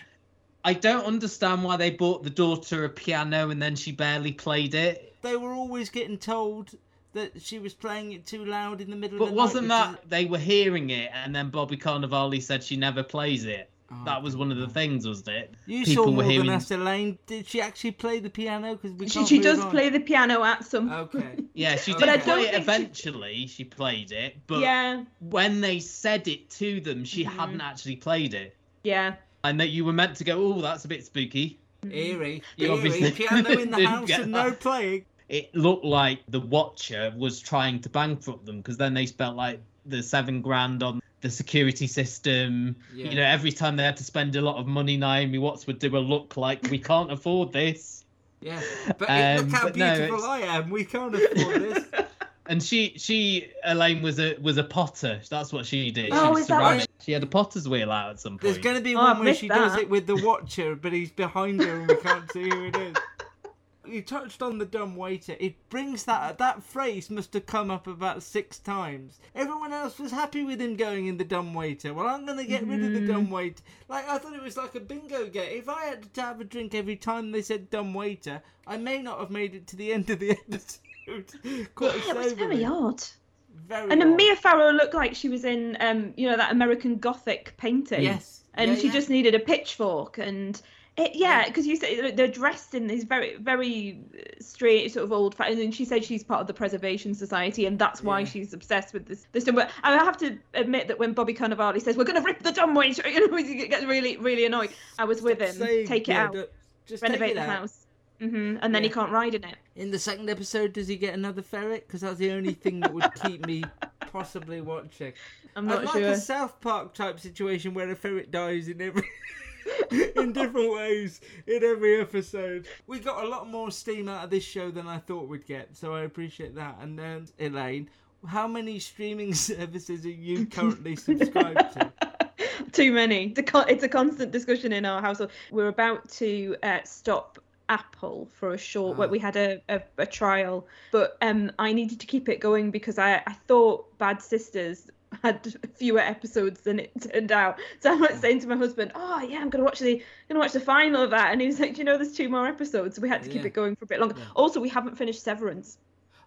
I don't understand why they bought the daughter a piano and then she barely played it. They were always getting told that she was playing it too loud in the middle But of the wasn't night. that they were hearing it and then Bobby Cannavale said she never plays it? That was one of the things, wasn't it? Oh, You People saw were more hearing. than us, Elaine. Did she actually play the piano? Because we She, she does on. play the piano at some. Okay. Yeah, she did I play it think she- eventually. She played it, but Yeah. when they said it to them, she Mm-hmm. hadn't actually played it. Yeah. And that you were meant to go, oh, that's a bit spooky. Eerie. You Eerie. obviously Piano in the house get and no that. playing. It looked like the Watcher was trying to bankrupt them because then they spent like the seven grand on the security system. Yeah. You know, every time they had to spend a lot of money, Naomi Watts would do a look like we can't afford this. Yeah. But Um, look how but beautiful it's- I am. We can't afford this. And she, she, Elaine was a was a potter. That's what she did. Oh, she was is that what. She had a potter's wheel out at some point. There's going to be Oh, one I've where missed she does it with the Watcher, but he's behind her and we can't see who it is. You touched on the dumb waiter. It brings that that phrase must have come up about six times. Everyone else was happy with him going in the dumb waiter. Well, I'm gonna get rid of the dumb waiter. Like I thought it was like a bingo game. If I had to have a drink every time they said dumb waiter, I may not have made it to the end of the episode. Quite Yeah, it was very odd. Very And odd. Mia Farrow looked like she was in, um, you know, that American Gothic painting. Yes. And Yeah, she yeah. just needed a pitchfork and. It, yeah, because you say they're dressed in these very, very straight, sort of old fashioned. And she said she's part of the Preservation Society, and that's why Yeah. she's obsessed with this. This, but I have to admit that when Bobby Cannavale says we're going to rip the dumbwaiter, you know, he gets really, really annoyed. I was with him. Saying, take it yeah, out, Just renovate the out. house, hmm and then he can't ride in it. In the second episode, does he get another ferret? Because that's the only thing that would keep me possibly watching. I'm I'd not like a South Park type situation where a ferret dies in every. in different ways in every episode. We got a lot more steam out of this show than I thought we'd get, so I appreciate that. And then, Elaine, how many streaming services are you currently subscribed to? Too many. It's a, con- it's a constant discussion in our household. We're about to uh, stop Apple for a short. Well, Ah. we had a, a, a trial, but um, I needed to keep it going because I, I thought Bad Sisters had fewer episodes than it turned out. So I'm like hmm. saying to my husband, "Oh yeah, I'm gonna watch the gonna watch the final of that," and he was like, "Do you know there's two more episodes?" So we had to keep Yeah. it going for a bit longer. Also, we haven't finished Severance.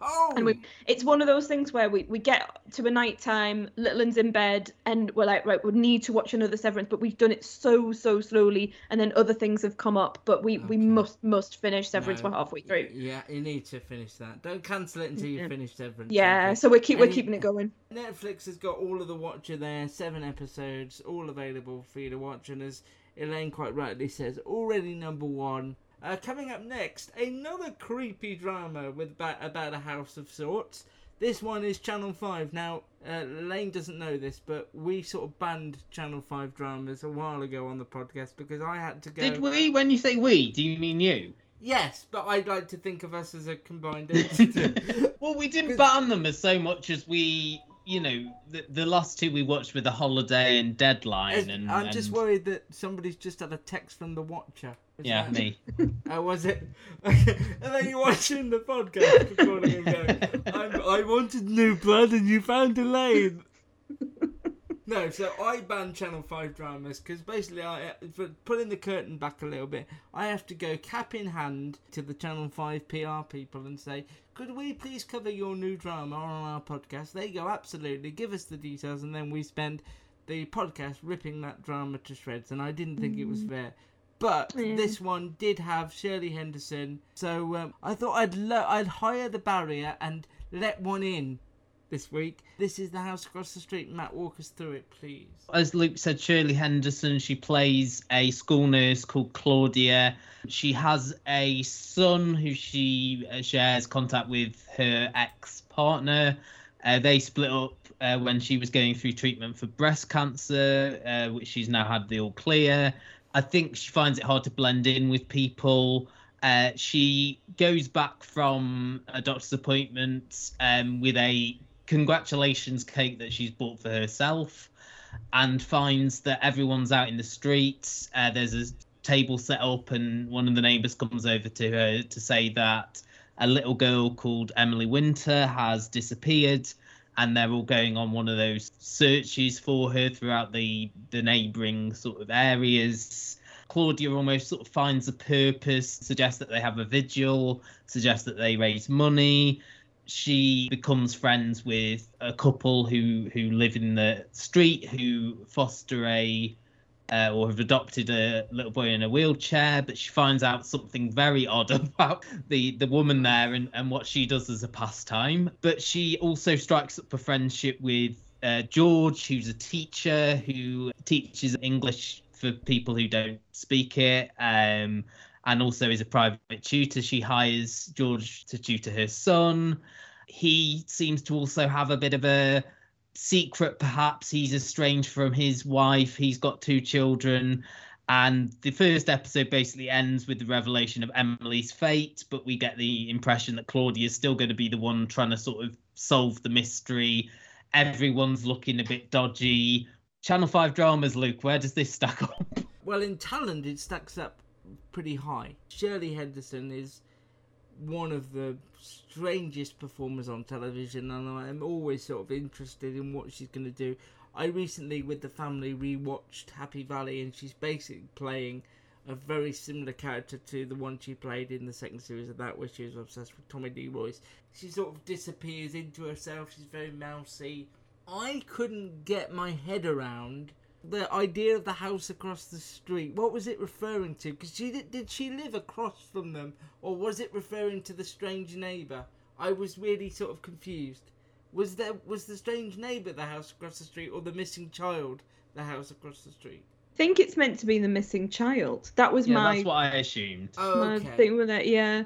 Oh, And we, oh! it's one of those things where we, we get to a night time, little one's in bed, and we're like, right, we need to watch another Severance, but we've done it so, so slowly, and then other things have come up, but we, we must, must finish Severance. No. We're halfway through. yeah, you need to finish that. Don't cancel it until you Yeah. finish Severance. Yeah, okay? so we're keep we're Any- keeping it going. Netflix has got all of the Watcher there, seven episodes, all available for you to watch. And as Elaine quite rightly says, already number one. Uh, coming up next, another creepy drama with about, about a house of sorts. This one is Channel 5. Now, uh, Elaine doesn't know this, but we sort of banned Channel 5 dramas a while ago on the podcast because I had to go. Did we? When you say we, do you mean you? Yes, but I'd like to think of us as a combined entity. Well, we didn't ban them as so much as we, you know, the, the last two we watched were The Holiday and Deadline. And I'm just worried that somebody's just had a text from the Watcher. Yeah, that- me. Oh, was it? and then you're watching the podcast recording and going, I'm, I wanted new blood and you found Elaine. No, so I ban Channel 5 dramas because basically, I, for pulling the curtain back a little bit, I have to go cap in hand to the Channel 5 PR people and say, could we please cover your new drama on our podcast? They go, absolutely, give us the details, and then we spend the podcast ripping that drama to shreds, and I didn't think it was Mm. fair. But Yeah. this one did have Shirley Henderson, so um, I thought I'd lo- I'd hire the barrier and let one in this week. This is the house across the street. Matt, walk us through it, please. As Luke said, Shirley Henderson, she plays a school nurse called Claudia. She has a son who she uh, shares contact with her ex partner. Uh, they split up uh, when she was going through treatment for breast cancer, uh, which she's now had the all clear. I think she finds it hard to blend in with people. Uh, she goes back from a doctor's appointment um, with a congratulations cake that she's bought for herself and finds that everyone's out in the streets. Uh, there's a table set up, and one of the neighbors comes over to her to say that a little girl called Emily Winter has disappeared, and they're all going on one of those searches for her throughout the the neighboring sort of areas. Claudia almost sort of finds a purpose, suggests that they have a vigil, suggests that they raise money. She becomes friends with a couple who who live in the street who foster a uh, or have adopted a little boy in a wheelchair, but she finds out something very odd about the the woman there and, and what she does as a pastime. But she also strikes up a friendship with uh, George, who's a teacher who teaches English for people who don't speak it. Um, and also is a private tutor. She hires George to tutor her son. He seems to also have a bit of a secret, perhaps. He's estranged from his wife. He's got two children. And the first episode basically ends with the revelation of Emily's fate, but we get the impression that Claudia is still going to be the one trying to sort of solve the mystery. Everyone's looking a bit dodgy. Channel 5 dramas, Luke, where does this stack up? Well, in talent, it stacks up pretty high. Shirley Henderson is one of the strangest performers on television, and I'm always sort of interested in what she's going to do. I recently, with the family, rewatched Happy Valley, and she's basically playing a very similar character to the one she played in the second series of that, where she was obsessed with Tommy Lee Royce. She sort of disappears into herself. She's very mousy. I couldn't get my head around the idea of the house across the street. What was it referring to? Because she did, did she live across from them, or was it referring to the strange neighbour? I was really sort of confused. Was there was the strange neighbour the house across the street, or the missing child the house across the street? I think it's meant to be the missing child. That was yeah, my that's what I assumed. Oh, my okay. thing with it, yeah.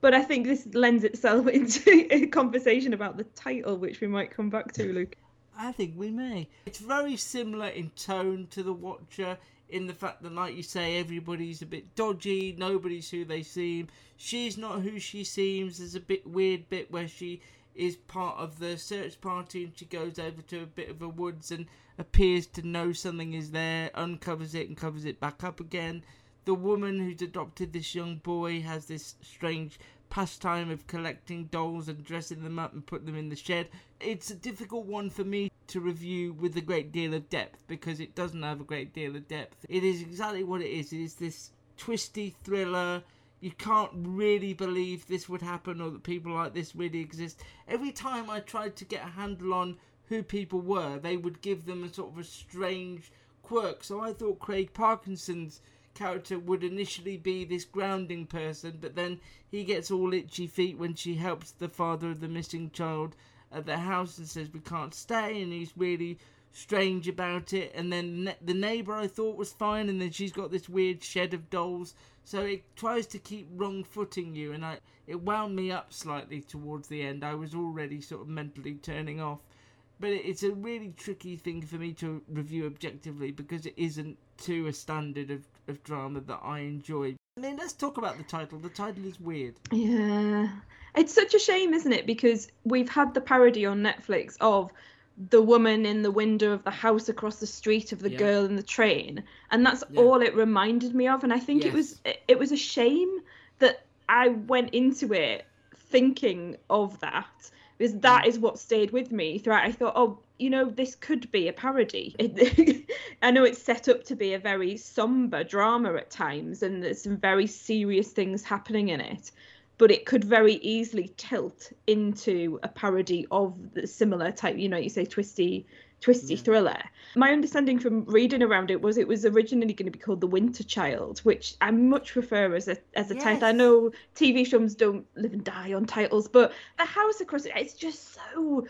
But I think this lends itself into a conversation about the title, which we might come back to, Luke. I think we may. It's very similar in tone to The Watcher, in the fact that, like you say, everybody's a bit dodgy, nobody's who they seem. She's not who she seems. There's a bit weird bit where she is part of the search party and she goes over to a bit of a woods and appears to know something is there, uncovers it and covers it back up again. The woman who's adopted this young boy has this strange pastime of collecting dolls and dressing them up and putting them in the shed. It's a difficult one for me to review with a great deal of depth because it doesn't have a great deal of depth. It is exactly what it is. It is this twisty thriller. You can't really believe this would happen or that people like this really exist. Every time I tried to get a handle on who people were, they would give them a sort of a strange quirk. So I thought Craig Parkinson's character would initially be this grounding person, but then he gets all itchy feet when she helps the father of the missing child at the house and says we can't stay, and he's really strange about it. And then the neighbor I thought was fine, and then she's got this weird shed of dolls. So it tries to keep wrong footing you, and I it wound me up slightly towards the end. I was already sort of mentally turning off. But it- it's a really tricky thing for me to review objectively because it isn't to a standard of, of drama that I enjoy. I mean, let's talk about the title. The title is weird. Yeah. It's such a shame, isn't it? Because we've had the parody on Netflix of the woman in the window of the house across the street of the Yeah. girl in the train, and that's Yeah. all it reminded me of. And I think it was it, it was a shame that I went into it thinking of that because that Mm. is what stayed with me throughout. I thought, oh, you know, this could be a parody. I know it's set up to be a very somber drama at times, and there's some very serious things happening in it. But it could very easily tilt into a parody of the similar type, you know, you say twisty twisty thriller. My understanding from reading around it was it was originally going to be called The Winter Child, which I much prefer as a as a Yes. title. I know TV shows don't live and die on titles, but The House Across it, it's just so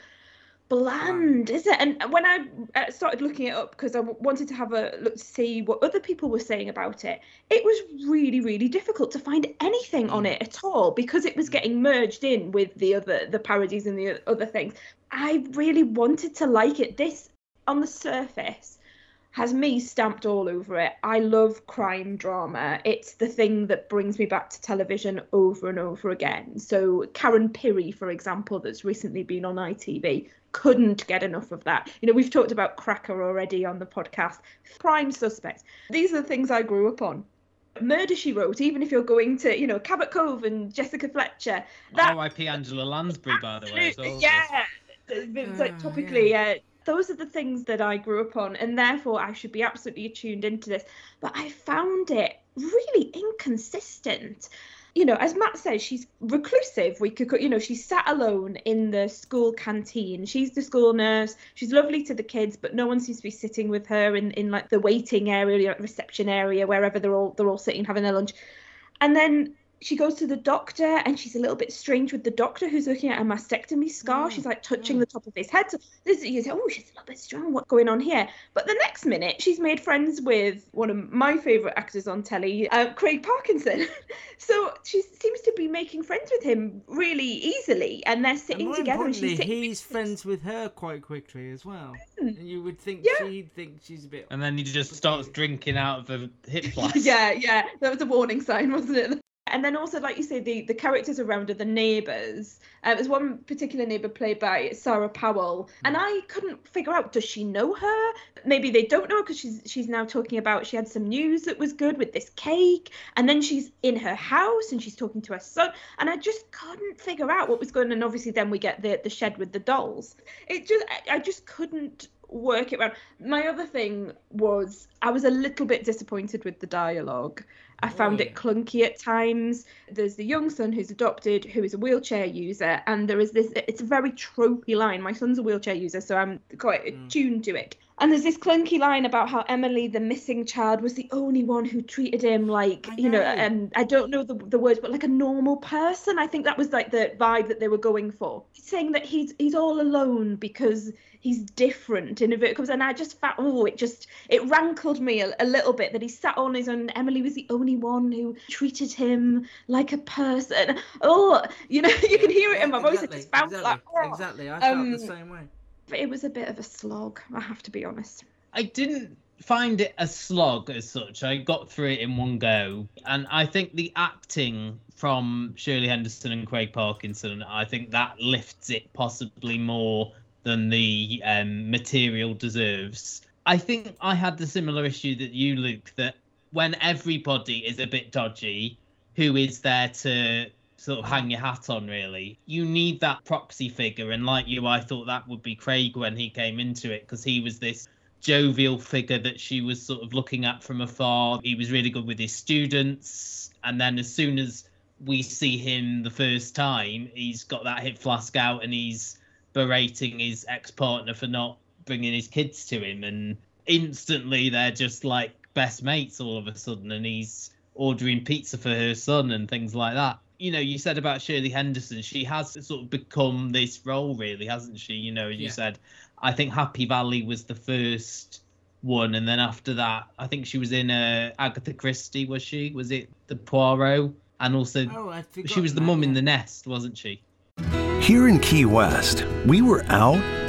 bland, is it? And when I uh, started looking it up because I wanted to have a look to see what other people were saying about it, it was really, really difficult to find anything on it at all because it was getting merged in with the other the parodies and the other things. I really wanted to like it. This on the surface has me stamped all over it. I love crime drama. It's the thing that brings me back to television over and over again. So Karen Pirie, for example, that's recently been on ITV, couldn't get enough of that. You know, we've talked about Cracker already on the podcast. Prime Suspects. These are the things I grew up on. Murder She Wrote, even if you're going to, you know, Cabot Cove and Jessica Fletcher. That R.I.P. Angela Lansbury, by the way. as well. yeah, it's like topically, yeah. Those are the things that I grew up on, and therefore I should be absolutely attuned into this. But I found it really inconsistent. You know, as Matt says, she's reclusive. We could, you know, she's sat alone in the school canteen. She's the school nurse. She's lovely to the kids, but no one seems to be sitting with her in, in like the waiting area, reception area, wherever they're all they're all sitting having their lunch. And then she goes to the doctor and she's a little bit strange with the doctor who's looking at a mastectomy scar. She's like touching the top of his head. So this you say, oh, she's a little bit strong. What's going on here? But the next minute, she's made friends with one of my favourite actors on telly, uh, Craig Parkinson. so she seems to be making friends with him really easily, and they're sitting more together. And she's importantly, sitting he's friends with her quite quickly as well. Hmm. And you would think she'd think she's a bit. And then he just starts drinking out of the hip flask. yeah, yeah. That was a warning sign, wasn't it? And then also, like you say, the, the characters around her, the neighbours. Uh, there's one particular neighbour played by Sarah Powell, and I couldn't figure out does she know her? Maybe they don't know because she's she's now talking about she had some news that was good with this cake, and then she's in her house and she's talking to her son, and I just couldn't figure out what was going on. And obviously, then we get the the shed with the dolls. It just I, I just couldn't work it around. My other thing was I was a little bit disappointed with the dialogue. I found it clunky at times. There's the young son who's adopted, who is a wheelchair user, and there is this. It's a very tropey line. My son's a wheelchair user, so I'm quite mm. attuned to it. And there's this clunky line about how Emily, the missing child, was the only one who treated him like, you know, and um, I don't know the, the words, but like a normal person. I think that was like the vibe that they were going for. Saying that he's he's all alone because he's different in inverted commas, and I just felt, oh, it just it rankled me a, a little bit that he sat on his own. Emily was the only one who treated him like a person. Oh, you know, you can hear it in my voice. It just felt exactly, like, oh. exactly. I felt Um, the same way. But it was a bit of a slog. I have to be honest. I didn't find it a slog as such. I got through it in one go, and I think the acting from Shirley Henderson and Craig Parkinson, I think that lifts it possibly more than the um, material deserves. I think I had the similar issue that you, Luke, that when everybody is a bit dodgy, who is there to sort of hang your hat on really? You need that proxy figure and like you i thought that would be craig when he came into it because he was this jovial figure that she was sort of looking at from afar. He was really good with his students and then as soon as we see him the first time he's got that hip flask out and he's berating his ex-partner for not bringing his kids to him and instantly they're just like best mates all of a sudden and he's ordering pizza for her son and things like that you know, you said about Shirley Henderson, she has sort of become this role, really, hasn't she? You know, as you said, I think Happy Valley was the first one, and then after that, I think she was in uh, Agatha Christie, was she? Was it the Poirot? And also, Oh, she was the mum in the nest, wasn't she? Here in Key West, we were out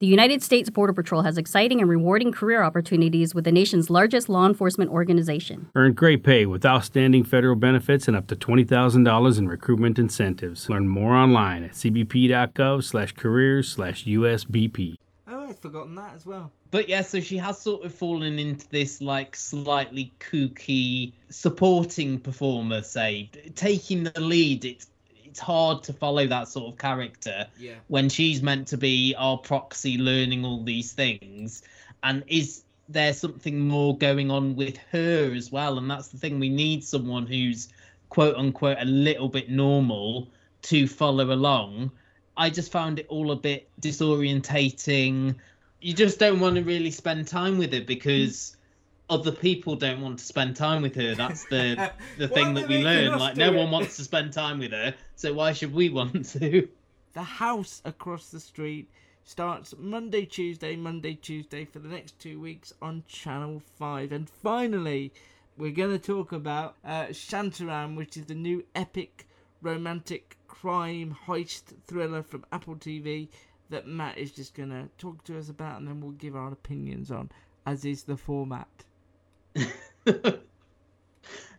The United States Border Patrol has exciting and rewarding career opportunities with the nation's largest law enforcement organization. Earn great pay with outstanding federal benefits and up to $20,000 in recruitment incentives. Learn more online at cbp.gov slash careers slash USBP. Oh, I'd forgotten that as well. But yeah, so she has sort of fallen into this like slightly kooky supporting performer, say, taking the lead. It's it's hard to follow that sort of character Yeah. when she's meant to be our proxy learning all these things. And is there something more going on with her as well? And that's the thing. We need someone who's quote unquote a little bit normal to follow along. I just found it all a bit disorientating. You just don't want to really spend time with it because other people don't want to spend time with her. That's the the thing that we learn. Like no it? one wants to spend time with her, so why should we want to? The house across the street starts Monday, Tuesday, Monday, Tuesday for the next two weeks on Channel 5. And finally, we're going to talk about uh, Shantaram, which is the new epic romantic crime heist thriller from Apple TV that Matt is just going to talk to us about and then we'll give our opinions on, as is the format.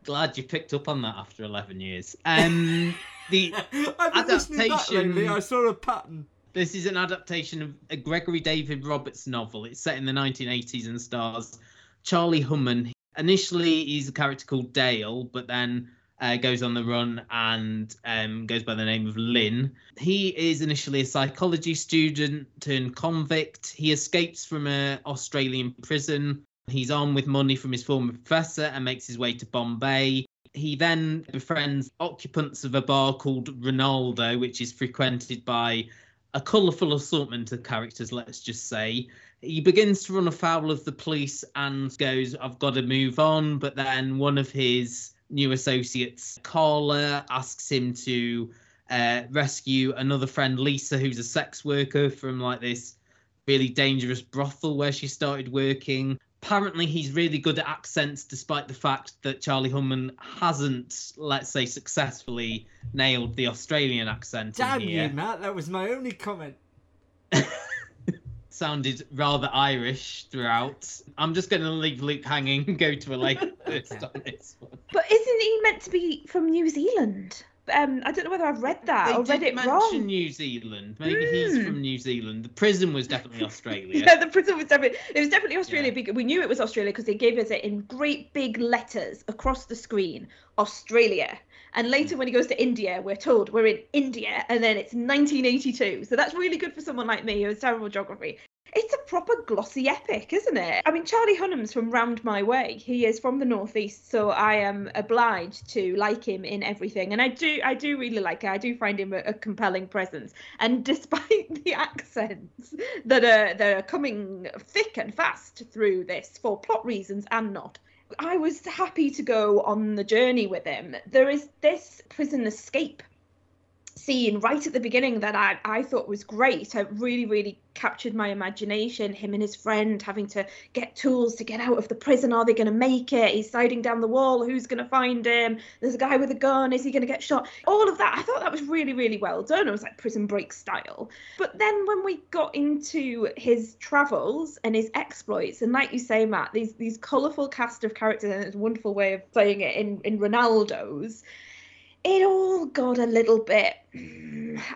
Glad you picked up on that after eleven years. Um, the I've been listening back adaptation. lately, I saw a pattern. This is an adaptation of a Gregory David Roberts novel. It's set in the 1980s and stars Charlie Hunnam. Initially, he's a character called Dale, but then uh, goes on the run and um, goes by the name of Lin. He is initially a psychology student turned convict. He escapes from an Australian prison. He's on with money from his former professor and makes his way to Bombay. He then befriends occupants of a bar called Ronaldo, which is frequented by a colourful assortment of characters, let's just say. He begins to run afoul of the police and goes, I've got to move on. But then one of his new associates, Carla, asks him to uh, rescue another friend, Lisa, who's a sex worker from like this really dangerous brothel where she started working. Apparently, he's really good at accents, despite the fact that Charlie Hunnam hasn't, let's say, successfully nailed the Australian accent. Damn you, Matt, that was my only comment. sounded rather Irish throughout. I'm just going to leave Luke hanging and go to a later first on this one. But isn't he meant to be from New Zealand? Um, I don't know whether I've read that They or read it wrong. New Zealand. Maybe he's Hmm. from New Zealand. The prison was definitely Australia. Yeah, the prison was definitely it was definitely Australia. because We knew it was Australia because they gave us it in great big letters across the screen, Australia. And later, when he goes to India, we're told we're in India, and then it's 1982. So that's really good for someone like me who has terrible geography. It's a proper glossy epic, isn't it? I mean, Charlie Hunnam's from round my way. He is from the northeast, so I am obliged to like him in everything. And I do, I do really like it. I do find him a, a compelling presence. And despite the accents that are that are coming thick and fast through this for plot reasons and not, I was happy to go on the journey with him. There is this prison escape scene right at the beginning that I, I thought was great. It really, really captured my imagination. Him and his friend having to get tools to get out of the prison. Are they going to make it? He's sliding down the wall. Who's going to find him? There's a guy with a gun. Is he going to get shot? All of that. I thought that was really, really well done. It was like prison break style. But then when we got into his travels and his exploits, and like you say, Matt, these these colourful cast of characters, and it's a wonderful way of saying it in, in Ronaldo's it all got a little bit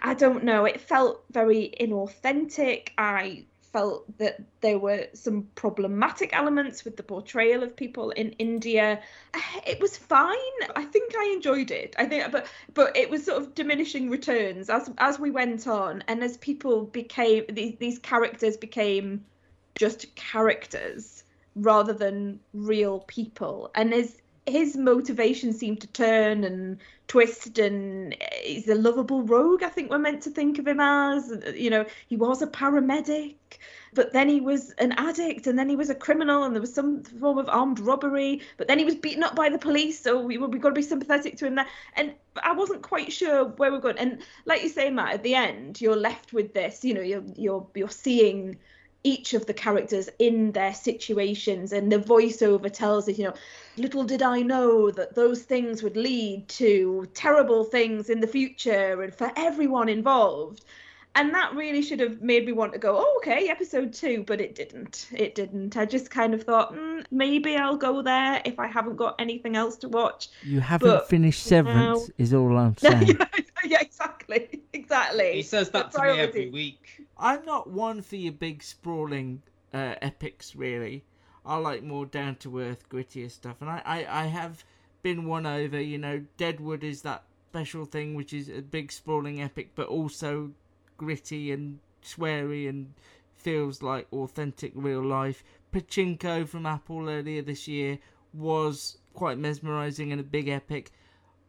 i don't know. It felt very inauthentic. I felt that there were some problematic elements with the portrayal of people in india. It was fine. I think i enjoyed it. I think but but it was sort of diminishing returns as as we went on and as people became these, these characters became just characters rather than real people. And as his motivation seemed to turn and twist and he's a lovable rogue i think we're meant to think of him as. You know he was a paramedic but then he was an addict and then he was a criminal and there was some form of armed robbery but then he was beaten up by the police so we we got to be sympathetic to him there. And i wasn't quite sure where we're going. And like you say matt at the end you're left with this you know you're you're you're seeing each of the characters in their situations and the voiceover tells us you know little did i know that those things would lead to terrible things in the future and for everyone involved. And that really should have made me want to go oh okay episode two but it didn't. It didn't. I just kind of thought mm, maybe i'll go there if i haven't got anything else to watch. You haven't But finished now- Severance, is all I'm saying. yeah exactly exactly. He says that The to me every week. I'm not one for your big sprawling uh, epics, really. I like more down to earth, grittier stuff, and I, I, I have been won over. You know, Deadwood is that special thing, which is a big sprawling epic, but also gritty and sweary and feels like authentic real life. Pachinko from Apple earlier this year was quite mesmerizing and a big epic.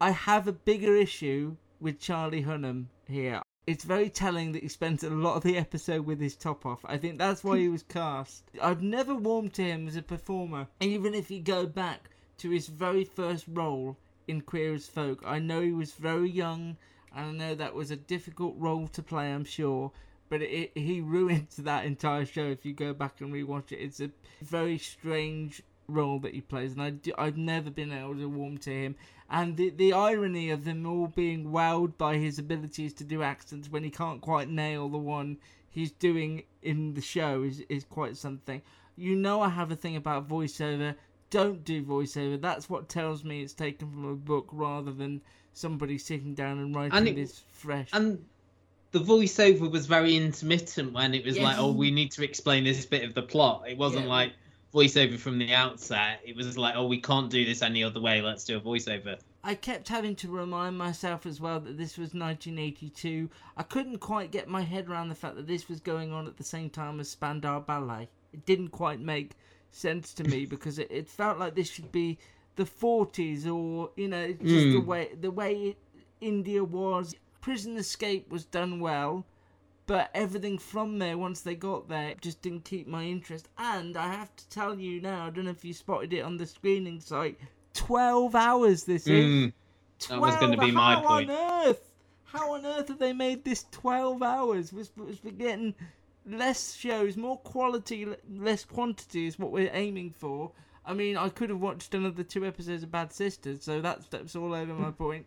I have a bigger issue with Charlie Hunnam here. It's very telling that he spends a lot of the episode with his top off. I think that's why he was cast. I've never warmed to him as a performer, even if you go back to his very first role in Queer as Folk. I know he was very young, and I know that was a difficult role to play, I'm sure. But it, he ruined that entire show if you go back and rewatch it. It's a very strange role that he plays, and I do, I've never been able to warm to him. And the the irony of them all being wowed by his abilities to do accents when he can't quite nail the one he's doing in the show is is quite something. You know, I have a thing about voiceover. Don't do voiceover. That's what tells me it's taken from a book rather than somebody sitting down and writing And it- this fresh. And the voiceover was very intermittent when it was Yes. like, oh, we need to explain this bit of the plot. It wasn't Yeah. like voiceover from the outset. It was like, oh, we can't do this any other way. Let's do a voiceover. I kept having to remind myself as well that this was 1982. I couldn't quite get my head around the fact that this was going on at the same time as Spandau Ballet. It didn't quite make sense to me because it, it felt like this should be the 40s or you know just the Mm. way the way it, India was. Prison Escape was done well, but everything from there once they got there just didn't keep my interest. And I have to tell you now, I don't know if you spotted it on the screening site. 12 hours this is. Mm. That was going to be my how point. on earth? How on earth have they made this 12 hours? We're, supposed getting less shows, more quality, less quantity is what we're aiming for. I mean, I could have watched another two episodes of Bad Sisters, so that's, that's all over my point.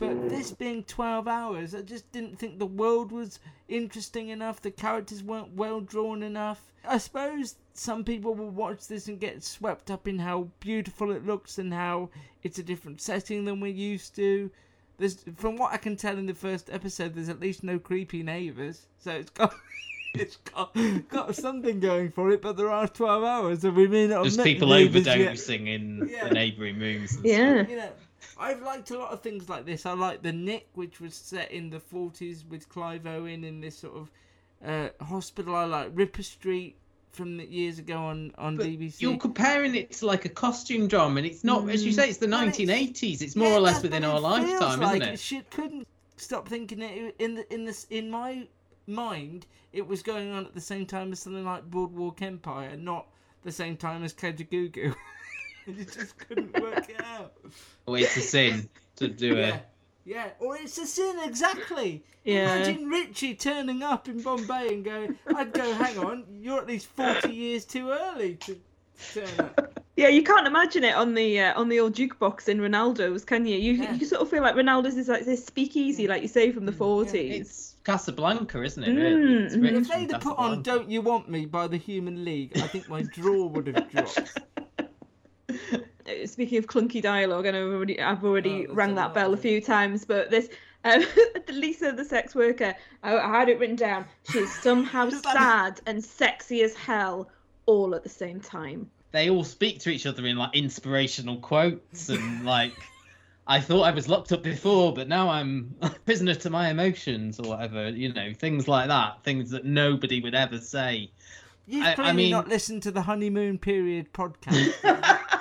But mm. this being 12 hours, I just didn't think the world was interesting enough, the characters weren't well drawn enough. I suppose some people will watch this and get swept up in how beautiful it looks and how it's a different setting than we're used to. There's, from what I can tell in the first episode, there's at least no creepy neighbours, so it's got. It's got, got something going for it, but there are 12 hours, and we may not have There's met people neighbours yet. overdosing in Yeah. the neighbouring rooms. And Yeah. You know, I've liked a lot of things like this. I like the Knick, which was set in the 40s with Clive Owen in this sort of uh, hospital. I like Ripper Street from the years ago on on BBC. You're comparing it to like a costume drama, and it's not, as you say, it's the 1980s. It's more Yeah, or less within our lifetime, like. isn't it? Should, couldn't stop thinking it in the in this in my mind. It was going on at the same time as something like Boardwalk Empire, not the same time as Kajagoogoo. you just couldn't work it out. Oh, it's a sin to do Yeah. it. Yeah, or it's a sin, exactly. Yeah. Imagine Richie turning up in Bombay and going, I'd go, hang on, you're at least 40 years too early to turn up. Yeah, you can't imagine it on the uh, on the old jukebox in Ronaldo's, can you? You you sort of feel like Ronaldo's is like this speakeasy, like you say from the forties. It's Casablanca, isn't it? Really? It's Mm, written If from they'd put on Don't You Want Me by the Human League, I think my draw would have dropped. Speaking of clunky dialogue, I know I've already, I've already Oh, rang that bell a few times, but this um, Lisa, the sex worker, I, I had it written down. She's somehow sad and sexy as hell all at the same time. They all speak to each other in like inspirational quotes and like. I thought I was locked up before, but now I'm a prisoner to my emotions or whatever. You know, things like that. Things that nobody would ever say. You've I- I clearly mean- not listened to the Honeymoon Period podcast.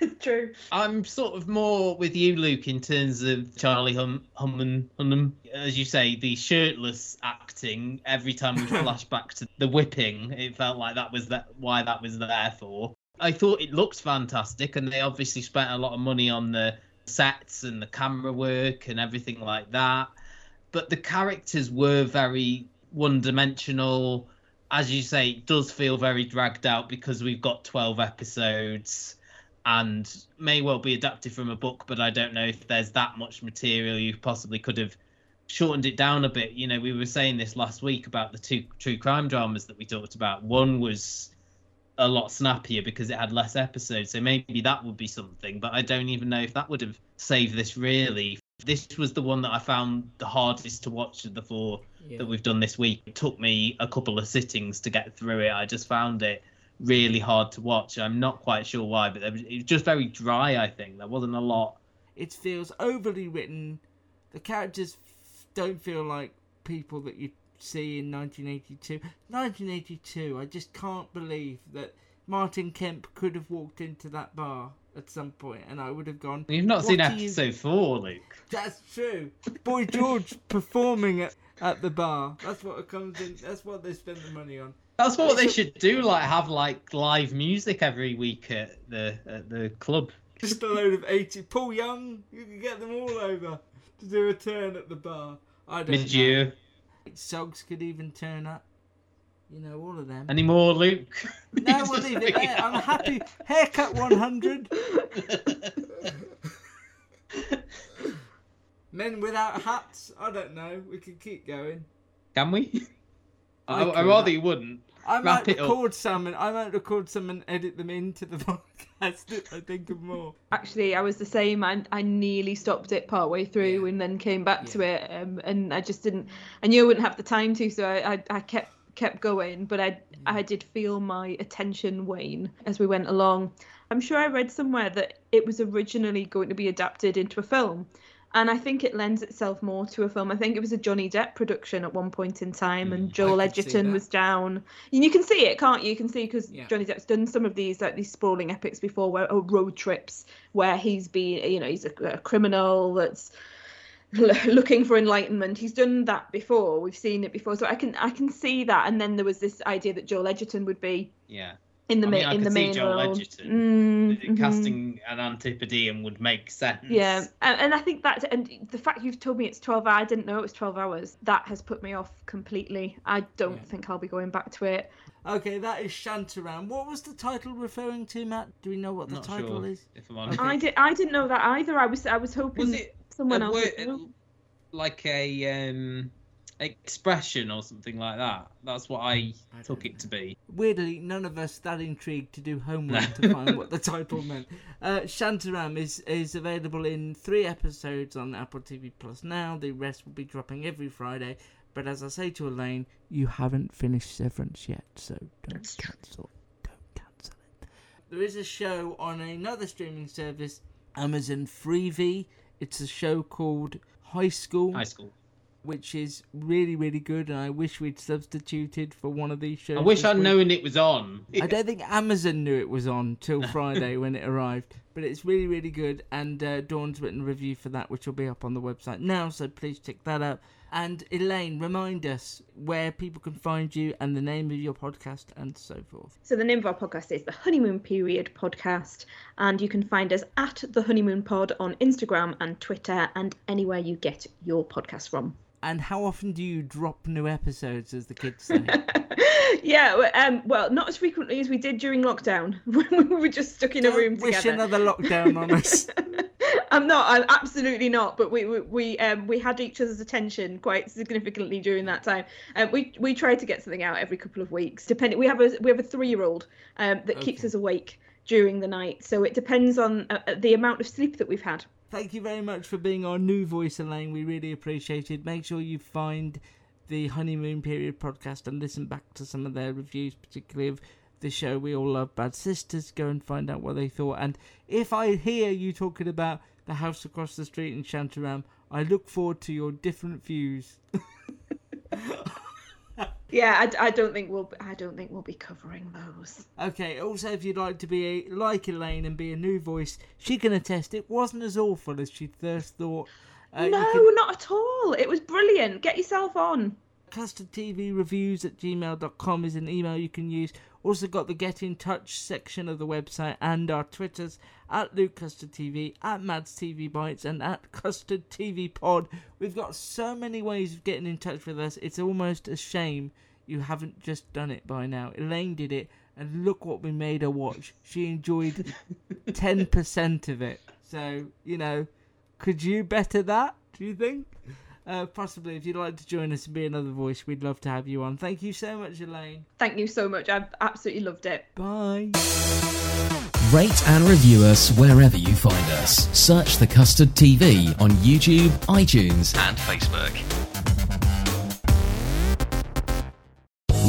True. I'm sort of more with you, Luke, in terms of Charlie hum, Humman, Hunnam. As you say, the shirtless acting. Every time we flash back to the whipping, it felt like that was that why that was there for. I thought it looked fantastic, and they obviously spent a lot of money on the sets and the camera work and everything like that. But the characters were very one-dimensional. As you say, it does feel very dragged out because we've got 12 episodes and may well be adapted from a book, but I don't know if there's that much material you possibly could have shortened it down a bit. You know, we were saying this last week about the two true crime dramas that we talked about. One was a lot snappier because it had less episodes, so maybe that would be something, but I don't even know if that would have saved this really. This was the one that I found the hardest to watch of the four Yeah. that we've done this week. It took me a couple of sittings to get through it. I just found it really hard to watch. I'm not quite sure why, but it was, it was just very dry. I think there wasn't a lot. It feels overly written. The characters f- don't feel like people that you see in 1982. 1982, I just can't believe that Martin Kemp could have walked into that bar at some point and I would have gone. You've not seen "What are you-" episode four, Luke. That's true. Boy George performing at, at the bar. That's what it comes in. That's what they spend the money on. That's what they should do. Like have like live music every week at the at the club. Just a load of 80. Paul Young, you can get them all over to do a turn at the bar. I don't Mid know. year. Suggs could even turn up. You know, all of them. Any more, Luke? No, we'll leave it there. I'm happy. Haircut 100. Men without hats. I don't know. We could keep going. Can we? I, I I rather you wouldn't. I might Wrap it up. record some and I might record some and edit them into the podcast if I think of more. Actually, I was the same. I, I nearly stopped it partway through and then came back to it, um, and I just didn't. I knew I wouldn't have the time to, so I, I, I kept kept going. But I I did feel my attention wane as we went along. I'm sure I read somewhere that it was originally going to be adapted into a film. And I think it lends itself more to a film. I think it was a Johnny Depp production at one point in time, and Joel Mm, could see Edgerton was down. And you can see it, can't you? You can see because Yeah. Johnny Depp's done some of these like these sprawling epics before, where or road trips where he's been, you know, he's a, a criminal that's looking for enlightenment. He's done that before. We've seen it before, so I can I can see that. And then there was this idea that Joel Edgerton would be Yeah. In the I main mean, I in the could see main Joel role. Edgerton. Mm, The mhm. Casting an Antipodean would make sense. Yeah, and, and I think that, and the fact you've told me it's 12 hours, I didn't know it was 12 hours, that has put me off completely. I don't think I'll be going back to it. Okay, that is Shantaram. What was the title referring to, Matt? Do we know what the Not title sure, is? if I'm honest. I, did, I didn't know that either. I was I was hoping Was it someone a else word- would know. like a um expression or something like that. That's what I took it to be. Weirdly, none of us that intrigued to do homework to find what the title meant. Uh, Shantaram is is available in three episodes on Apple TV Plus now. The rest will be dropping every Friday. But as I say to Elaine, you haven't finished Severance yet, so don't cancel. Don't cancel it. There is a show on another streaming service, Amazon Freevee. It's a show called High School. High School. Which is really, really good, and I wish we'd substituted for one of these shows. I wish I'd week. known it was on. I don't think Amazon knew it was on till Friday when it arrived, but it's really, really good. And uh, Dawn's written a review for that, which will be up on the website now, so please check that out. And Elaine, remind us where people can find you and the name of your podcast and so forth. So the name of our podcast is the Honeymoon Period Podcast, and you can find us at the Honeymoon Pod on Instagram and Twitter and anywhere you get your podcast from. And how often do you drop new episodes, as the kids say? yeah, well, um, well, not as frequently as we did during lockdown when we were just stuck in a room Wish together. another lockdown on us. I'm not. I'm absolutely not. But we we we, um, we had each other's attention quite significantly during that time. Um, we we try to get something out every couple of weeks. Depending, we have a we have a three year old um, that keeps us awake during the night. So it depends on uh, uh, the amount of sleep that we've had. Thank you very much for being our new voice, Elaine. We really appreciate it. Make sure you find the Honeymoon Period podcast and listen back to some of their reviews, particularly of the show we all love, Bad Sisters. Go and find out what they thought. And if I hear you talking about the house across the street in Shantaram, I look forward to your different views. Yeah, I, I don't think we'll I don't think we'll be covering those. Okay, also, if you'd like to be a, like Elaine and be a new voice, she can attest it wasn't as awful as she first thought. Uh, no, can- not at all. It was brilliant. Get yourself on. Custard TV reviews at gmail.com is an email you can use. Also got the get in touch section of the website and our Twitters at Luke Custard TV, at Matts TV Bites, and at Custard TV Pod. We've got so many ways of getting in touch with us. It's almost a shame you haven't just done it by now. Elaine did it, and look what we made her watch. She enjoyed 10% of it. So, you know, could you better that? Do you think? Uh, possibly, if you'd like to join us and be another voice, we'd love to have you on. Thank you so much, Elaine. Thank you so much. I've absolutely loved it. Bye. Rate and review us wherever you find us. Search The Custard TV on YouTube, iTunes, and Facebook.